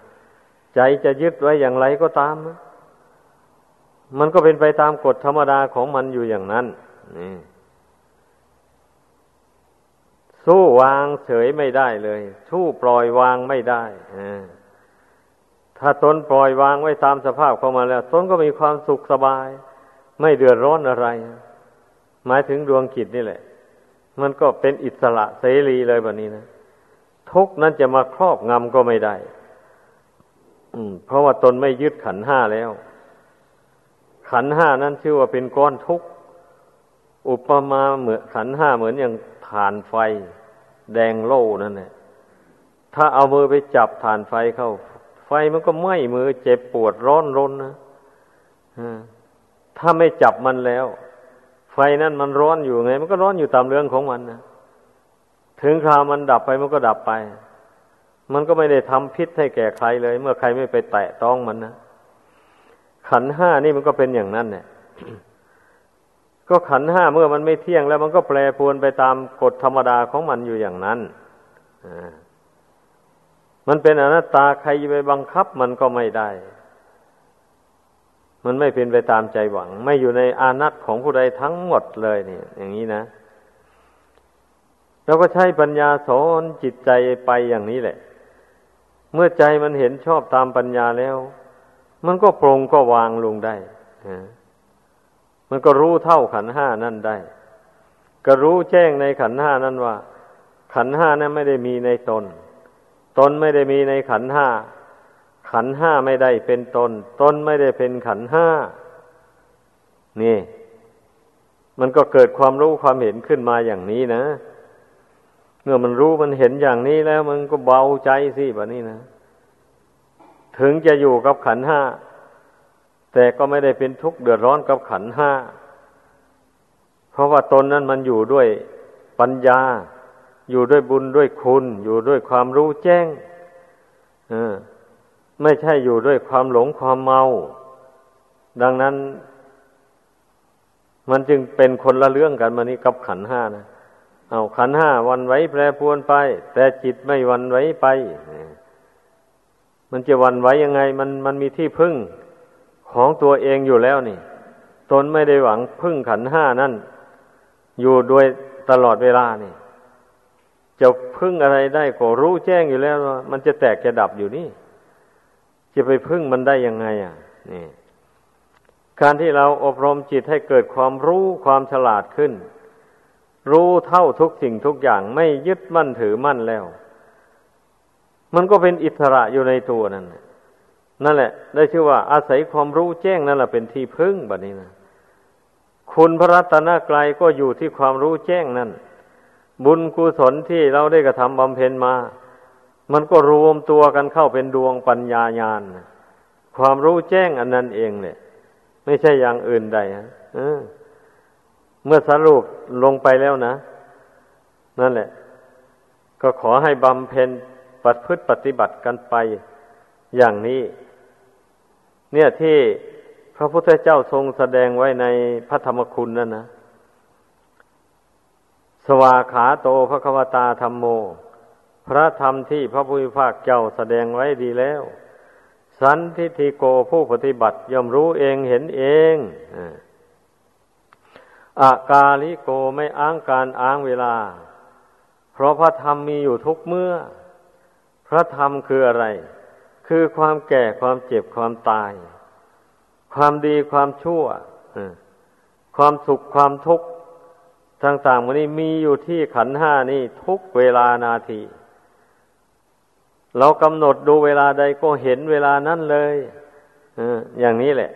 ใจจะยึดไว้อย่างไรก็ตาม มันก็เป็นไปตามกฎธรรมดาของมันอยู่อย่างนั้นนี่สู้วางเฉยไม่ได้เลยสู้ปล่อยวางไม่ได้อ่า ถ้าตนปล่อยวางไว้ตามสภาพเข้ามาแล้ว ตนก็มีความสุขสบาย ไม่เดือดร้อนอะไร หมายถึงดวงกิจนี่แหละ มันก็เป็นอิสระเสรีเลยแบบนี้นะ ทุกนั้นจะมาครอบงำก็ไม่ได้อืมเพราะว่าตนไม่ยึดขันห้าแล้ว ขันห้านั้นชื่อว่าเป็นก้อนทุกข์อุปมาเหมือนขันห้าเหมือนอย่างฐานไฟ แดงโล่นั่นแหละถ้าเอามือไปจับฐานไฟเข้าไฟ ไฟมันก็ไหม้มือ เจ็บปวดร้อนรนนะถ้าไม่จับมันแล้ว ไฟนั้นมันร้อนอยู่ไง มันก็ร้อนอยู่ตามเรื่องของมันนะถึงคราวมันดับไปมันก็ดับไป มันก็ไม่ได้ทำพิษให้แก่ใครเลย เมื่อใครไม่ไปแตะต้องมันนะขันห้านี่มันก็เป็นอย่างนั้นเนี่ยก็ขันห้าเมื่อมันไม่เที่ยงแล้วมันก็แปรปรวนไปตามกฎธรรมดาของมันอยู่อย่างนั้นอ่า มันเป็นอนัตตาใครไปบังคับมันก็ไม่ได้ มันไม่เป็นไปตามใจหวัง ไม่อยู่ในอานัตของผู้ใดทั้งหมดเลยเนี่ย อย่างนี้นะเราก็ใช้ปัญญาสอนจิตใจไปอย่างนี้แหละ เมื่อใจมันเห็นชอบตามปัญญาแล้ว มันก็ปรงก็วางลงได้มันก็รู้เท่าขันห้านั่นได้ ก็รู้แจ้งในขันห้านั้นว่า ขันห้านั้นไม่ได้มีในตน ตนไม่ได้มีในขันห้า ขันห้าไม่ได้เป็นตน ตนไม่ได้เป็นขันห้า นี่ มันก็เกิดความรู้ความเห็นขึ้นมาอย่างนี้นะ เมื่อมันรู้มันเห็นอย่างนี้แล้ว มันก็เบาใจสิแบบนี้นะ ถึงจะอยู่กับขันห้า แต่ก็ไม่ได้เป็นทุกข์เดือดร้อนกับขันห้า เพราะว่าตนนั้นมันอยู่ด้วยปัญญา อยู่ด้วยบุญด้วยคุณ อยู่ด้วยความรู้แจ้งไม่ใช่อยู่ด้วยความหลงความเมา ดังนั้น มันจึงเป็นคนละเรื่องกันมานี้กับขันห้านะเอาขันห้าวันไว้แปรปวนไป แต่จิตไม่วันไว้ไป มันจะวันไว้ยังไง มันมันมีที่พึ่งของตัวเองอยู่แล้วนี่ ตนไม่ได้หวังพึ่งขันห้านั่น อยู่โดยตลอดเวลานี่ จะพึ่งอะไรได้ก็รู้แจ้งอยู่แล้วว่ามันจะแตกจะดับอยู่นี่ จะไปพึ่งมันได้ยังไง อะ นี่ การที่เราอบรมจิตให้เกิดความรู้ความฉลาดขึ้น รู้เท่าทุกสิ่งทุกอย่างไม่ยึดมั่นถือมั่นแล้ว มันก็เป็นอิสระอยู่ในตัวนั่นนั่นแหละ ได้ชื่อว่า อาศัยความรู้แจ้งนั่นแหละเป็นที่พึ่งแบบนี้นะคุณพระรัตนกรายก็อยู่ที่ความรู้แจ้งนั่น บุญกุศลที่เราได้กระทำบำเพ็ญมา มันก็รวมตัวกันเข้าเป็นดวงปัญญาญาณความรู้แจ้งอันนั้นเองเนี่ยไม่ใช่อย่างอื่นใดฮะเมื่อสรุปลงไปแล้วนะ นั่นแหละ ก็ขอให้บำเพ็ญปฏิพฤติปฏิบัติกันไปอย่างนี้ เนี่ยที่พระพุทธเจ้าทรงแสดงไว้ในพระธรรมคุณนั่นนะ สวาขาโตพระควตาธรรมโม พระธรรมที่พระพุทธภาคเจ้าแสดงไว้ดีแล้ว สันทิฏฐิโกผู้ปฏิบัติย่อมรู้เองเห็นเองอากาลิโกไม่อ้างการอ้างเวลา เพราะพระธรรมมีอยู่ทุกเมื่อ พระธรรมคืออะไร คือความแก่ความเจ็บความตาย ความดีความชั่วความสุขความทุกข์ ต่างๆวันนี้มีอยู่ที่ขันห้านี่ทุกเวลานาที เรากำหนดดูเวลาใดก็เห็นเวลานั้นเลยอย่างนี้แหละ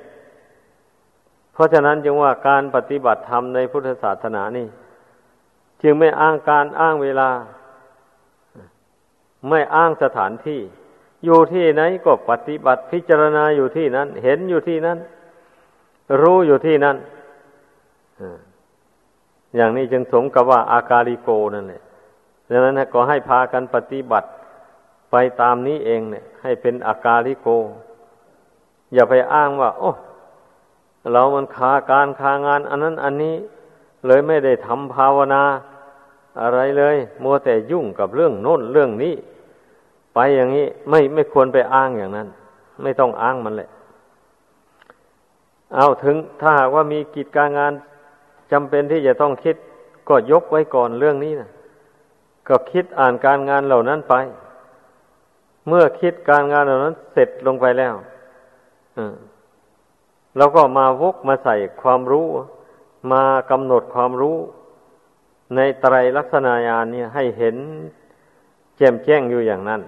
เพราะฉะนั้นจึงว่าการปฏิบัติธรรมในพุทธศาสนานี่ จึงไม่อ้างการอ้างเวลา ไม่อ้างสถานที่ อยู่ที่ไหนก็ปฏิบัติพิจารณาอยู่ที่นั้น เห็นอยู่ที่นั้น รู้อยู่ที่นั้น อย่างนี้จึงสมกับว่าอากาลิโกนั่นแหละดังนั้นก็ให้พากันปฏิบัติไปตามนี้เองเนี่ย ให้เป็นอากาลิโก อย่าไปอ้างว่า โอ้เรามันคาการคางาน อันนั้นอันนี้เลยไม่ได้ทำภาวนา อะไรเลย มัวแต่ยุ่งกับเรื่องโน้นเรื่องนี้ ไปอย่างนี้ไม่ไม่ควรไปอ้างอย่างนั้น ไม่ต้องอ้างมันแหละ เอาถึงถ้าหากว่ามีกิจการงาน จำเป็นที่จะต้องคิดก็ยกไว้ก่อนเรื่องนี้นะก็คิดอ่านการงานเหล่านั้นไป เมื่อคิดการงานเหล่านั้นเสร็จลงไปแล้วเราก็มาวกมาใส่ความรู้ มากำหนดความรู้ ในไตรลักษณะญาณเนี่ย ให้เห็นแจ่มแจ้งอยู่อย่างนั้น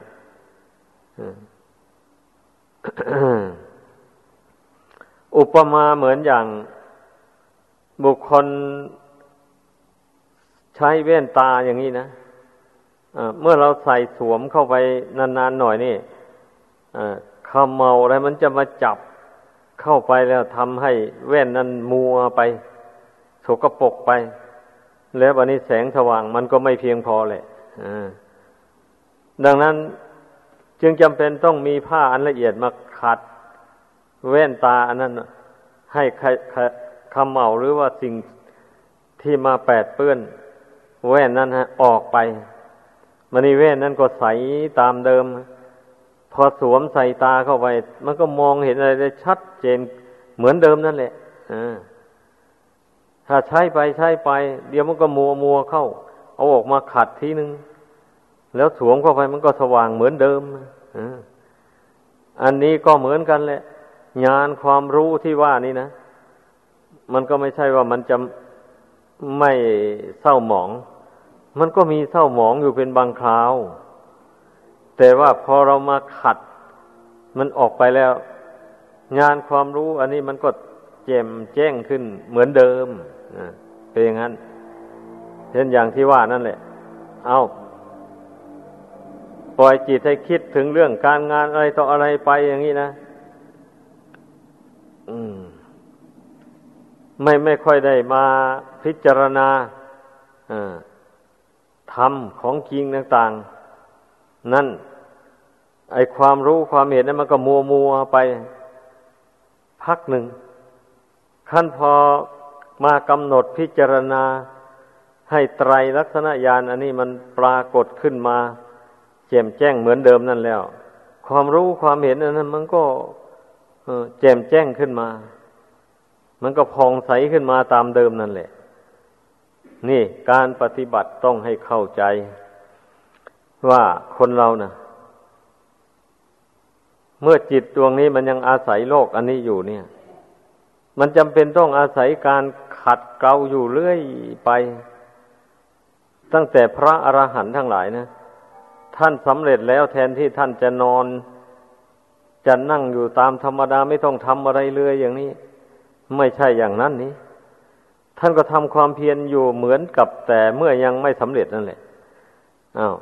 อุปมาเหมือนอย่าง บุคคลใช้แว่นตาอย่างนี้นะะเมื่อเราใส่สวมเข้าไปนานๆหน่อยนี่ขมเมาอะไรมันจะมาจับเข้าไปแล้วทำให้แว่นนั้นมัวไปสกปรกไป แล้ววันนี้แสงสว่างมันก็ไม่เพียงพอเลยดังนั้นจึงจำเป็นต้องมีผ้าอันละเอียดมาขัด แว่นตาอันนั้นให้ คำเมาหรือว่าสิ่งที่มาแปดเปื้อน แว่นนั้นฮะ ออกไปมันนี่แว่นนั้นก็ใสตามเดิม พอสวมใส่ตาเข้าไป มันก็มองเห็นอะไรได้ชัดเจนเหมือนเดิมนั่นแหละถ้าใช้ไปใช้ไป เดี๋ยวมันก็มัวมัวเข้า เอาออกมาขัดทีนึง แล้วสวมเข้าไปมันก็สว่างเหมือนเดิมอันนี้ก็เหมือนกันแหละญาณความรู้ที่ว่านี่นะ มันก็ไม่ใช่ว่ามันจะไม่เศร้าหมอง มันก็มีเศร้าหมองอยู่เป็นบางคราว แต่ว่าพอเรามาขัด มันออกไปแล้ว งานความรู้อันนี้มันก็แจ่มแจ้งขึ้นเหมือนเดิมเป็นอย่างนั้นเช่นอย่างที่ว่านั่นแหละ เอาปล่อยจิตให้คิดถึงเรื่องการงานอะไรต่ออะไรไปอย่างนี้นะ อืม ไม่ไม่ค่อยได้มาพิจารณาธรรมของจริงต่าง ๆ นั่น ไอความรู้ความเห็นนั้นมันก็มัวมัวไป พักหนึ่งขั้นพอมากำหนดพิจารณา ให้ไตรลักษณะญาณอันนี้มันปรากฏขึ้นมาแจ่มแจ้งเหมือนเดิมนั่นแล้ว ความรู้ความเห็นอันนั้นมันก็แจ่มแจ้งขึ้นมา มันก็พองใสขึ้นมาตามเดิมนั่นแหละ นี่การปฏิบัติต้องให้เข้าใจ ว่าคนเรานะ่ะ เมื่อจิตดวงนี้มันยังอาศัยโลกอันนี้อยู่เนี่ย มันจำเป็นต้องอาศัยการขัดเกลาอยู่เรื่อยไป ตั้งแต่พระอรหันต์ทั้งหลายนะท่านสำเร็จแล้วแทนที่ท่านจะนอน จะนั่งอยู่ตามธรรมดาไม่ต้องทำอะไรเลยอย่างนี้ ไม่ใช่อย่างนั้นนี้ ท่านก็ทำความเพียรอยู่เหมือนกับแต่เมื่อยังไม่สำเร็จนั่นแหละอ้าว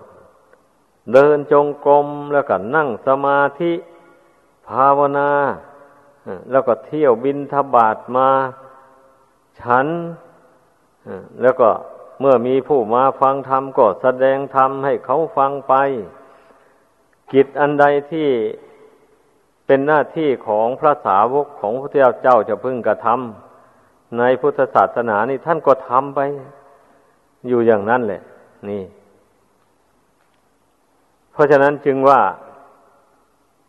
เดินจงกรมแล้วก็นั่งสมาธิภาวนาแล้วก็เที่ยวบินทบาทมา ฉันแล้วก็เมื่อมีผู้มาฟังธรรมก็แสดงธรรมให้เขาฟังไป กิจอันใดที่ เป็นหน้าที่ของพระสาวกของพระเจ้าจะพึงกระทำในพุทธศาสนานี่ท่านก็ทำไป อยู่อย่างนั้นแหละ นี่ เพราะฉะนั้นจึงว่า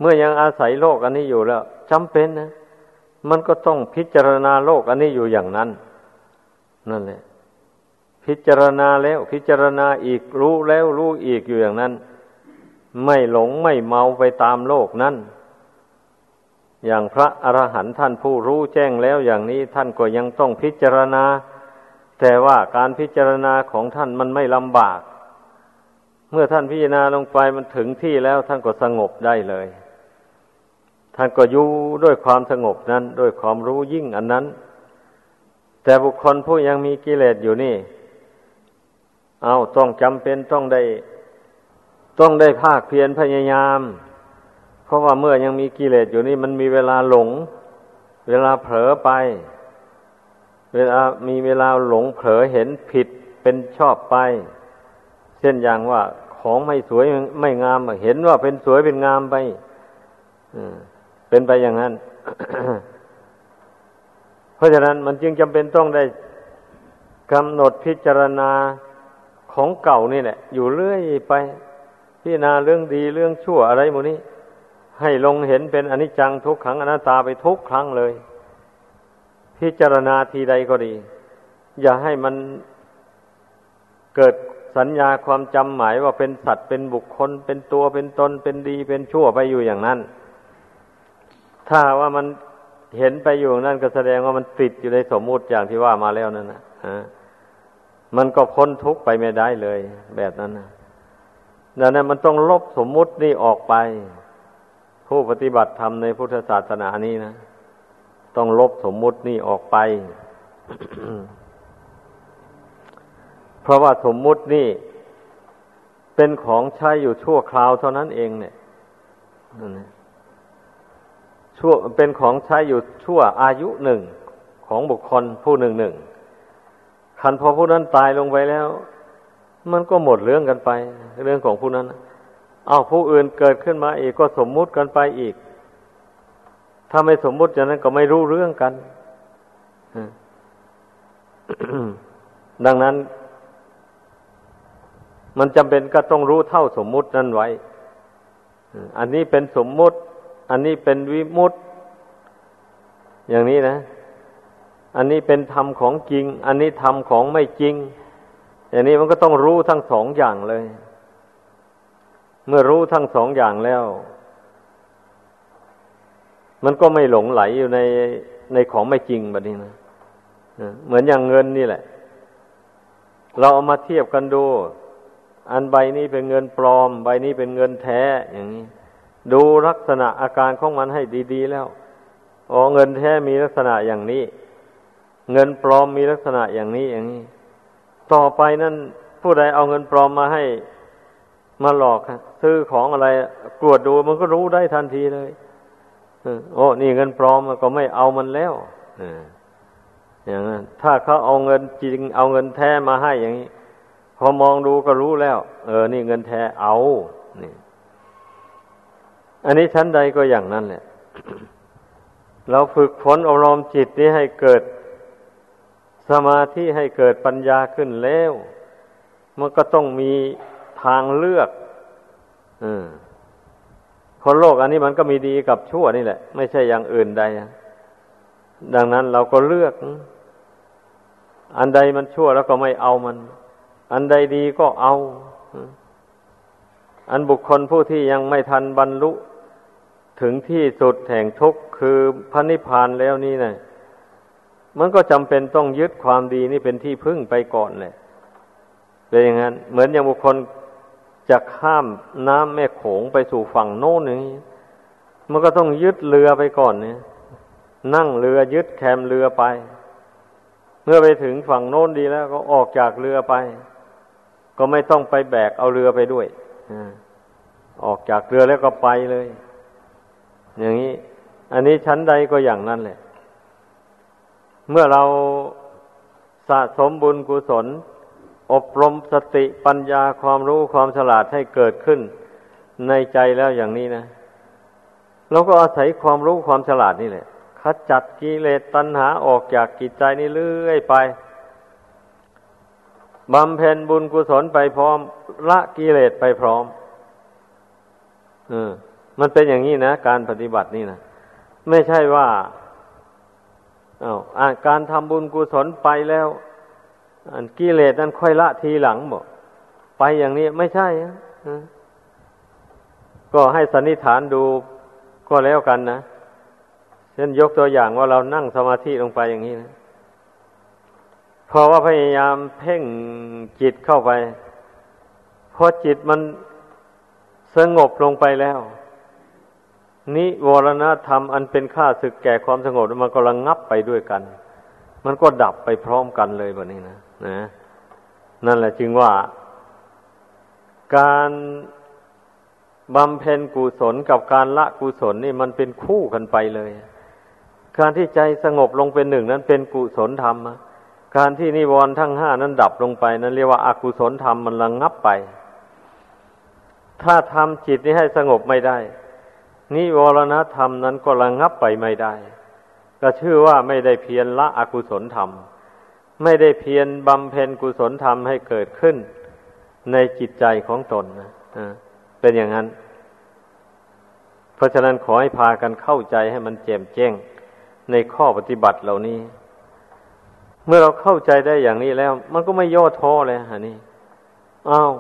เมื่อยังอาศัยโลกอันนี้อยู่แล้วจำเป็นนะมันก็ต้องพิจารณาโลกอันนี้อยู่อย่างนั้น นั่นแหละ พิจารณาแล้ว พิจารณาอีกรู้แล้วรู้อีกอยู่อย่างนั้น ไม่หลงไม่เมาไปตามโลกนั้น อย่างพระอรหันต์ท่านผู้รู้แจ้งแล้วอย่างนี้ท่านก็ยังต้องพิจารณา แต่ว่าการพิจารณาของท่านมันไม่ลำบาก เมื่อท่านพิจารณาลงไปมันถึงที่แล้วท่านก็สงบได้เลย ท่านก็อยู่ด้วยความสงบนั้น ด้วยความรู้ยิ่งอันนั้น แต่บุคคลผู้ยังมีกิเลสอยู่นี่ เอาต้องจำเป็นต้องได้ ต้องได้ภาคเพียรพยายาม ราะว่าเมื่อยังมีกิเลสอยู่นี่มันมีเวลาหลง เวลาเผลอไป เวลามีเวลาหลงเผลอเห็นผิดเป็นชอบไป เช่นอย่างว่าของไม่สวยไม่งามเห็นว่าเป็นสวยเป็นงามไปเป็นไปอย่างนั้น เพราะฉะนั้นมันจึงจำเป็นต้องได้กำหนดพิจารณาของเก่านี่แหละ อยู่เรื่อยไป พิจารณาเรื่องดีเรื่องชั่วอะไรหมดนี้ ให้ลงเห็นเป็นอนิจจังทุกขังอนัตตาไปทุกครั้งเลย พิจารณาทีใดก็ดี อย่าให้มันเกิดสัญญาความจำหมายว่าเป็นสัตว์เป็นบุคคล เป็นตัวเป็นตนเป็นดีเป็นชั่วไปอยู่อย่างนั้น ถ้าว่ามันเห็นไปอยู่นั่นก็แสดงว่ามันติดอยู่ในสมมุติอย่างที่ว่ามาแล้วนั่นนะมันก็พ้นทุกข์ไปไม่ได้เลย แบบนั้นนะดังนั้นมันต้องลบสมมุตินี่ออกไป ผู้ปฏิบัติธรรมในพุทธศาสนานี้นะ ต้องลบสมมุตินี่ออกไป เพราะว่าสมมุตินี่ เป็นของใช้อยู่ชั่วคราวเท่านั้นเองเนี่ยชั่วเป็นของใช้อยู่ชั่วอายุหนึ่งของบุคคลผู้หนึ่งหนึ่งคันพอผู้นั้นตายลงไปแล้ว มันก็หมดเรื่องกันไป เรื่องของผู้นั้น เอาผู้อื่นเกิดขึ้นมาอีกก็สมมุติกันไปอีก ถ้าไม่สมมุติอย่างนั้นก็ไม่รู้เรื่องกัน ดังนั้น มันจำเป็นก็ต้องรู้เท่าสมมุตินั้นไว้ อันนี้เป็นสมมุติ อันนี้เป็นวิมุติ อย่างนี้นะ อันนี้เป็นธรรมของจริง อันนี้ธรรมของไม่จริง อย่างนี้มันก็ต้องรู้ทั้งสองอย่างเลย เมื่อรู้ทั้งสองอย่างแล้ว มันก็ไม่หลงไหลอยู่ในในของไม่จริงแบบนี้นะเหมือนอย่างเงินนี่แหละ เราเอามาเทียบกันดู อันใบนี้เป็นเงินปลอม ใบนี้เป็นเงินแท้อย่างนี้ ดูลักษณะอาการของมันให้ดี ๆ แล้วอ๋อเงินแท้มีลักษณะอย่างนี้ เงินปลอมมีลักษณะอย่างนี้อย่างนี้ ต่อไปนั่นผู้ใดเอาเงินปลอมมาให้มาหลอก ซื้อของอะไรกวดดูมันก็รู้ได้ทันทีเลยโอ้นี่เงินปลอมก็ไม่เอามันแล้วอย่างนั้นถ้าเขาเอาเงินจริง เอาเงินแท้มาให้อย่างนี้ พอมองดูก็รู้แล้ว เออ นี่เงินแท้เอานี่อันนี้ชั้นใดก็อย่างนั้นแหละเราฝึกฝนอบรมจิตนี้ให้เกิดสมาธิให้เกิดปัญญาขึ้นแล้ว มันก็ต้องมีทางเลือก คนโลกอันนี้มันก็มีดีกับชั่วนี่แหละ ไม่ใช่อย่างอื่นใด ดังนั้นเราก็เลือก อันใดมันชั่วแล้วก็ไม่เอามัน อันใดดีก็เอา อันบุคคลผู้ที่ยังไม่ทันบรรลุ ถึงที่สุดแห่งทุกข์คือพระนิพพานแล้วนี่นะมันก็จำเป็นต้องยึดความดีนี่เป็นที่พึ่งไปก่อนเลยเป็นอย่างนั้น เหมือนอย่างบุคคล จะข้ามน้ำแม่โขงไปสู่ฝั่งโน้นนี้มันก็ต้องยึดเรือไปก่อนเนี่ย นั่งเรือยึดแคมเรือไป เมื่อไปถึงฝั่งโน้นดีแล้ว ก็ออกจากเรือไป ก็ไม่ต้องไปแบกเอาเรือไปด้วยออกจากเรือแล้วก็ไปเลย อย่างนี้ อันนี้ชั้นใดก็อย่างนั้นแหละ เมื่อเราสะสมบุญกุศล อบรมสติปัญญาความรู้ความฉลาดให้เกิดขึ้นในใจแล้วอย่างนี้นะเราก็อาศัยความรู้ความฉลาดนี่แหละขจัดกิเลสตัณหาออกจากกิจใจนี่เรื่อยไปบำเพ็ญบุญกุศลไปพร้อม ละกิเลสไปพร้อมเออมันเป็นอย่างนี้นะ การปฏิบัตินี่นะไม่ใช่ว่าอา้าวการทำบุญกุศลไปแล้ว อันกิเลสนั้นค่อยละทีหลังบอกไปอย่างนี้ไม่ใช่ก็ให้สันนิษฐานดูก็แล้วกันนะเช่นยกตัวอย่างว่าเรานั่งสมาธิลงไปอย่างนี้นะเพราะว่าพยายามเพ่งจิตเข้าไป พอจิตมันสงบลงไปแล้ว นิวรณธรรมอันเป็นค่าศึกแก่ความสงบมันก็ระงงับไปด้วยกัน มันก็ดับไปพร้อมกันเลยแบบนี้นะ นะนั่นแหละจึงว่า การบำเพ็ญกุศลกับการละกุศลนี่มันเป็นคู่กันไปเลย การที่ใจสงบลงเป็นหนึ่งนั้นเป็นกุศลธรรม การที่นิวรณ์ทั้งห้านั้นดับลงไป นั้นเรียกว่าอากุศลธรรมมันระงงับไป ถ้าทำจิตนี้ให้สงบไม่ได้ นิวรณธรรมนั้นก็ระงงับไปไม่ได้ ก็ชื่อว่าไม่ได้เพียรละอกุศลธรรม ไม่ได้เพียรบำเพ็ญกุศลธรรมให้เกิดขึ้น ในจิตใจของตนนะเป็นอย่างนั้น เพราะฉะนั้นขอให้พากันเข้าใจให้มันแจ่มแจ้งในข้อปฏิบัติเหล่านี้ เมื่อเราเข้าใจได้อย่างนี้แล้ว มันก็ไม่ย่อท้อเลยฮะนี่อ้าว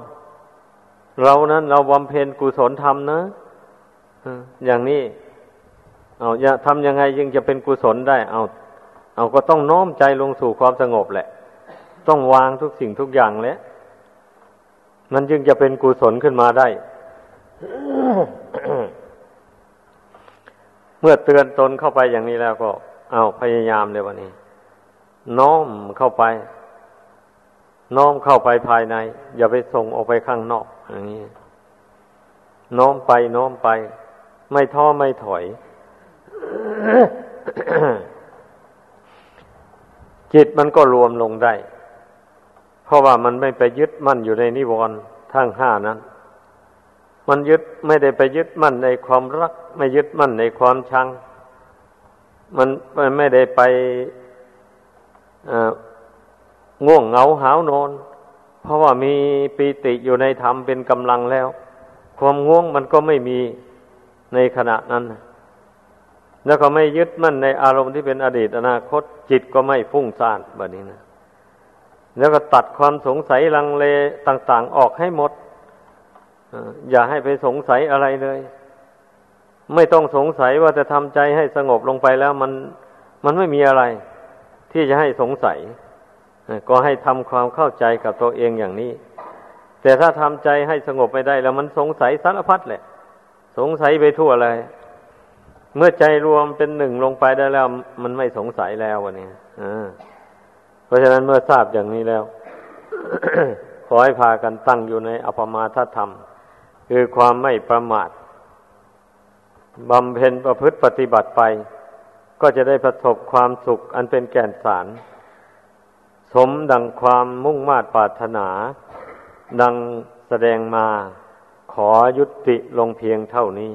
เรานั้นเราบำเพ็ญกุศลธรรมนะอย่างนี้ เอาจะทำยังไงยังจะเป็นกุศลได้ เอา เอาก็ต้องน้อมใจลงสู่ความสงบแหละ ต้องวางทุกสิ่งทุกอย่างแล้วมันจึงจะเป็นกุศลขึ้นมาได้ เมื่อเตือนตนเข้าไปอย่างนี้แล้วก็ เอาพยายามเลยวันนี้ น้อมเข้าไป น้อมเข้าไปภายใน อย่าไปส่งออกไปข้างนอกอย่างนี้น้อมไปน้อมไป ไม่ท้อไม่ถอย จิตมันก็รวมลงได้ เพราะว่ามันไม่ไปยึดมั่นอยู่ในนิวรณ์ทั้งห้านั้น มันยึดไม่ได้ไปยึดมั่นในความรัก ไม่ยึดมั่นในความชัง มันไม่ได้ไปง่วงเหงาหาวนอน เพราะว่ามีปีติอยู่ในธรรมเป็นกำลังแล้ว ความง่วงมันก็ไม่มีในขณะนั้น แล้วก็ไม่ยึดมั่นในอารมณ์ที่เป็นอดีตอนาคตจิตก็ไม่ฟุ้งซ่านแบบนี้นะ แล้วก็ตัดความสงสัยลังเลต่างๆออกให้หมดอย่าให้ไปสงสัยอะไรเลย ไม่ต้องสงสัยว่าจะทำใจให้สงบลงไปแล้วมันมันไม่มีอะไร ที่จะให้สงสัย ก็ให้ทำความเข้าใจกับตัวเองอย่างนี้ แต่ถ้าทำใจให้สงบไม่ได้แล้วมันสงสัยสารพัดแหละ สงสัยไปทั่วเลย เมื่อใจรวมเป็นหนึ่งลงไปได้แล้ว มันไม่สงสัยแล้ววันนี้เพราะฉะนั้นเมื่อทราบอย่างนี้แล้ว ขอให้พากันตั้งอยู่ในอภมาทธรรม คือความไม่ประมาทบำเพ็ญประพฤติปฏิบัติไป ก็จะได้ประสบความสุขอันเป็นแก่นสาร สมดังความมุ่งมา่ปรารถนา ดังแสดงมาขอยุติลงเพียงเท่านี้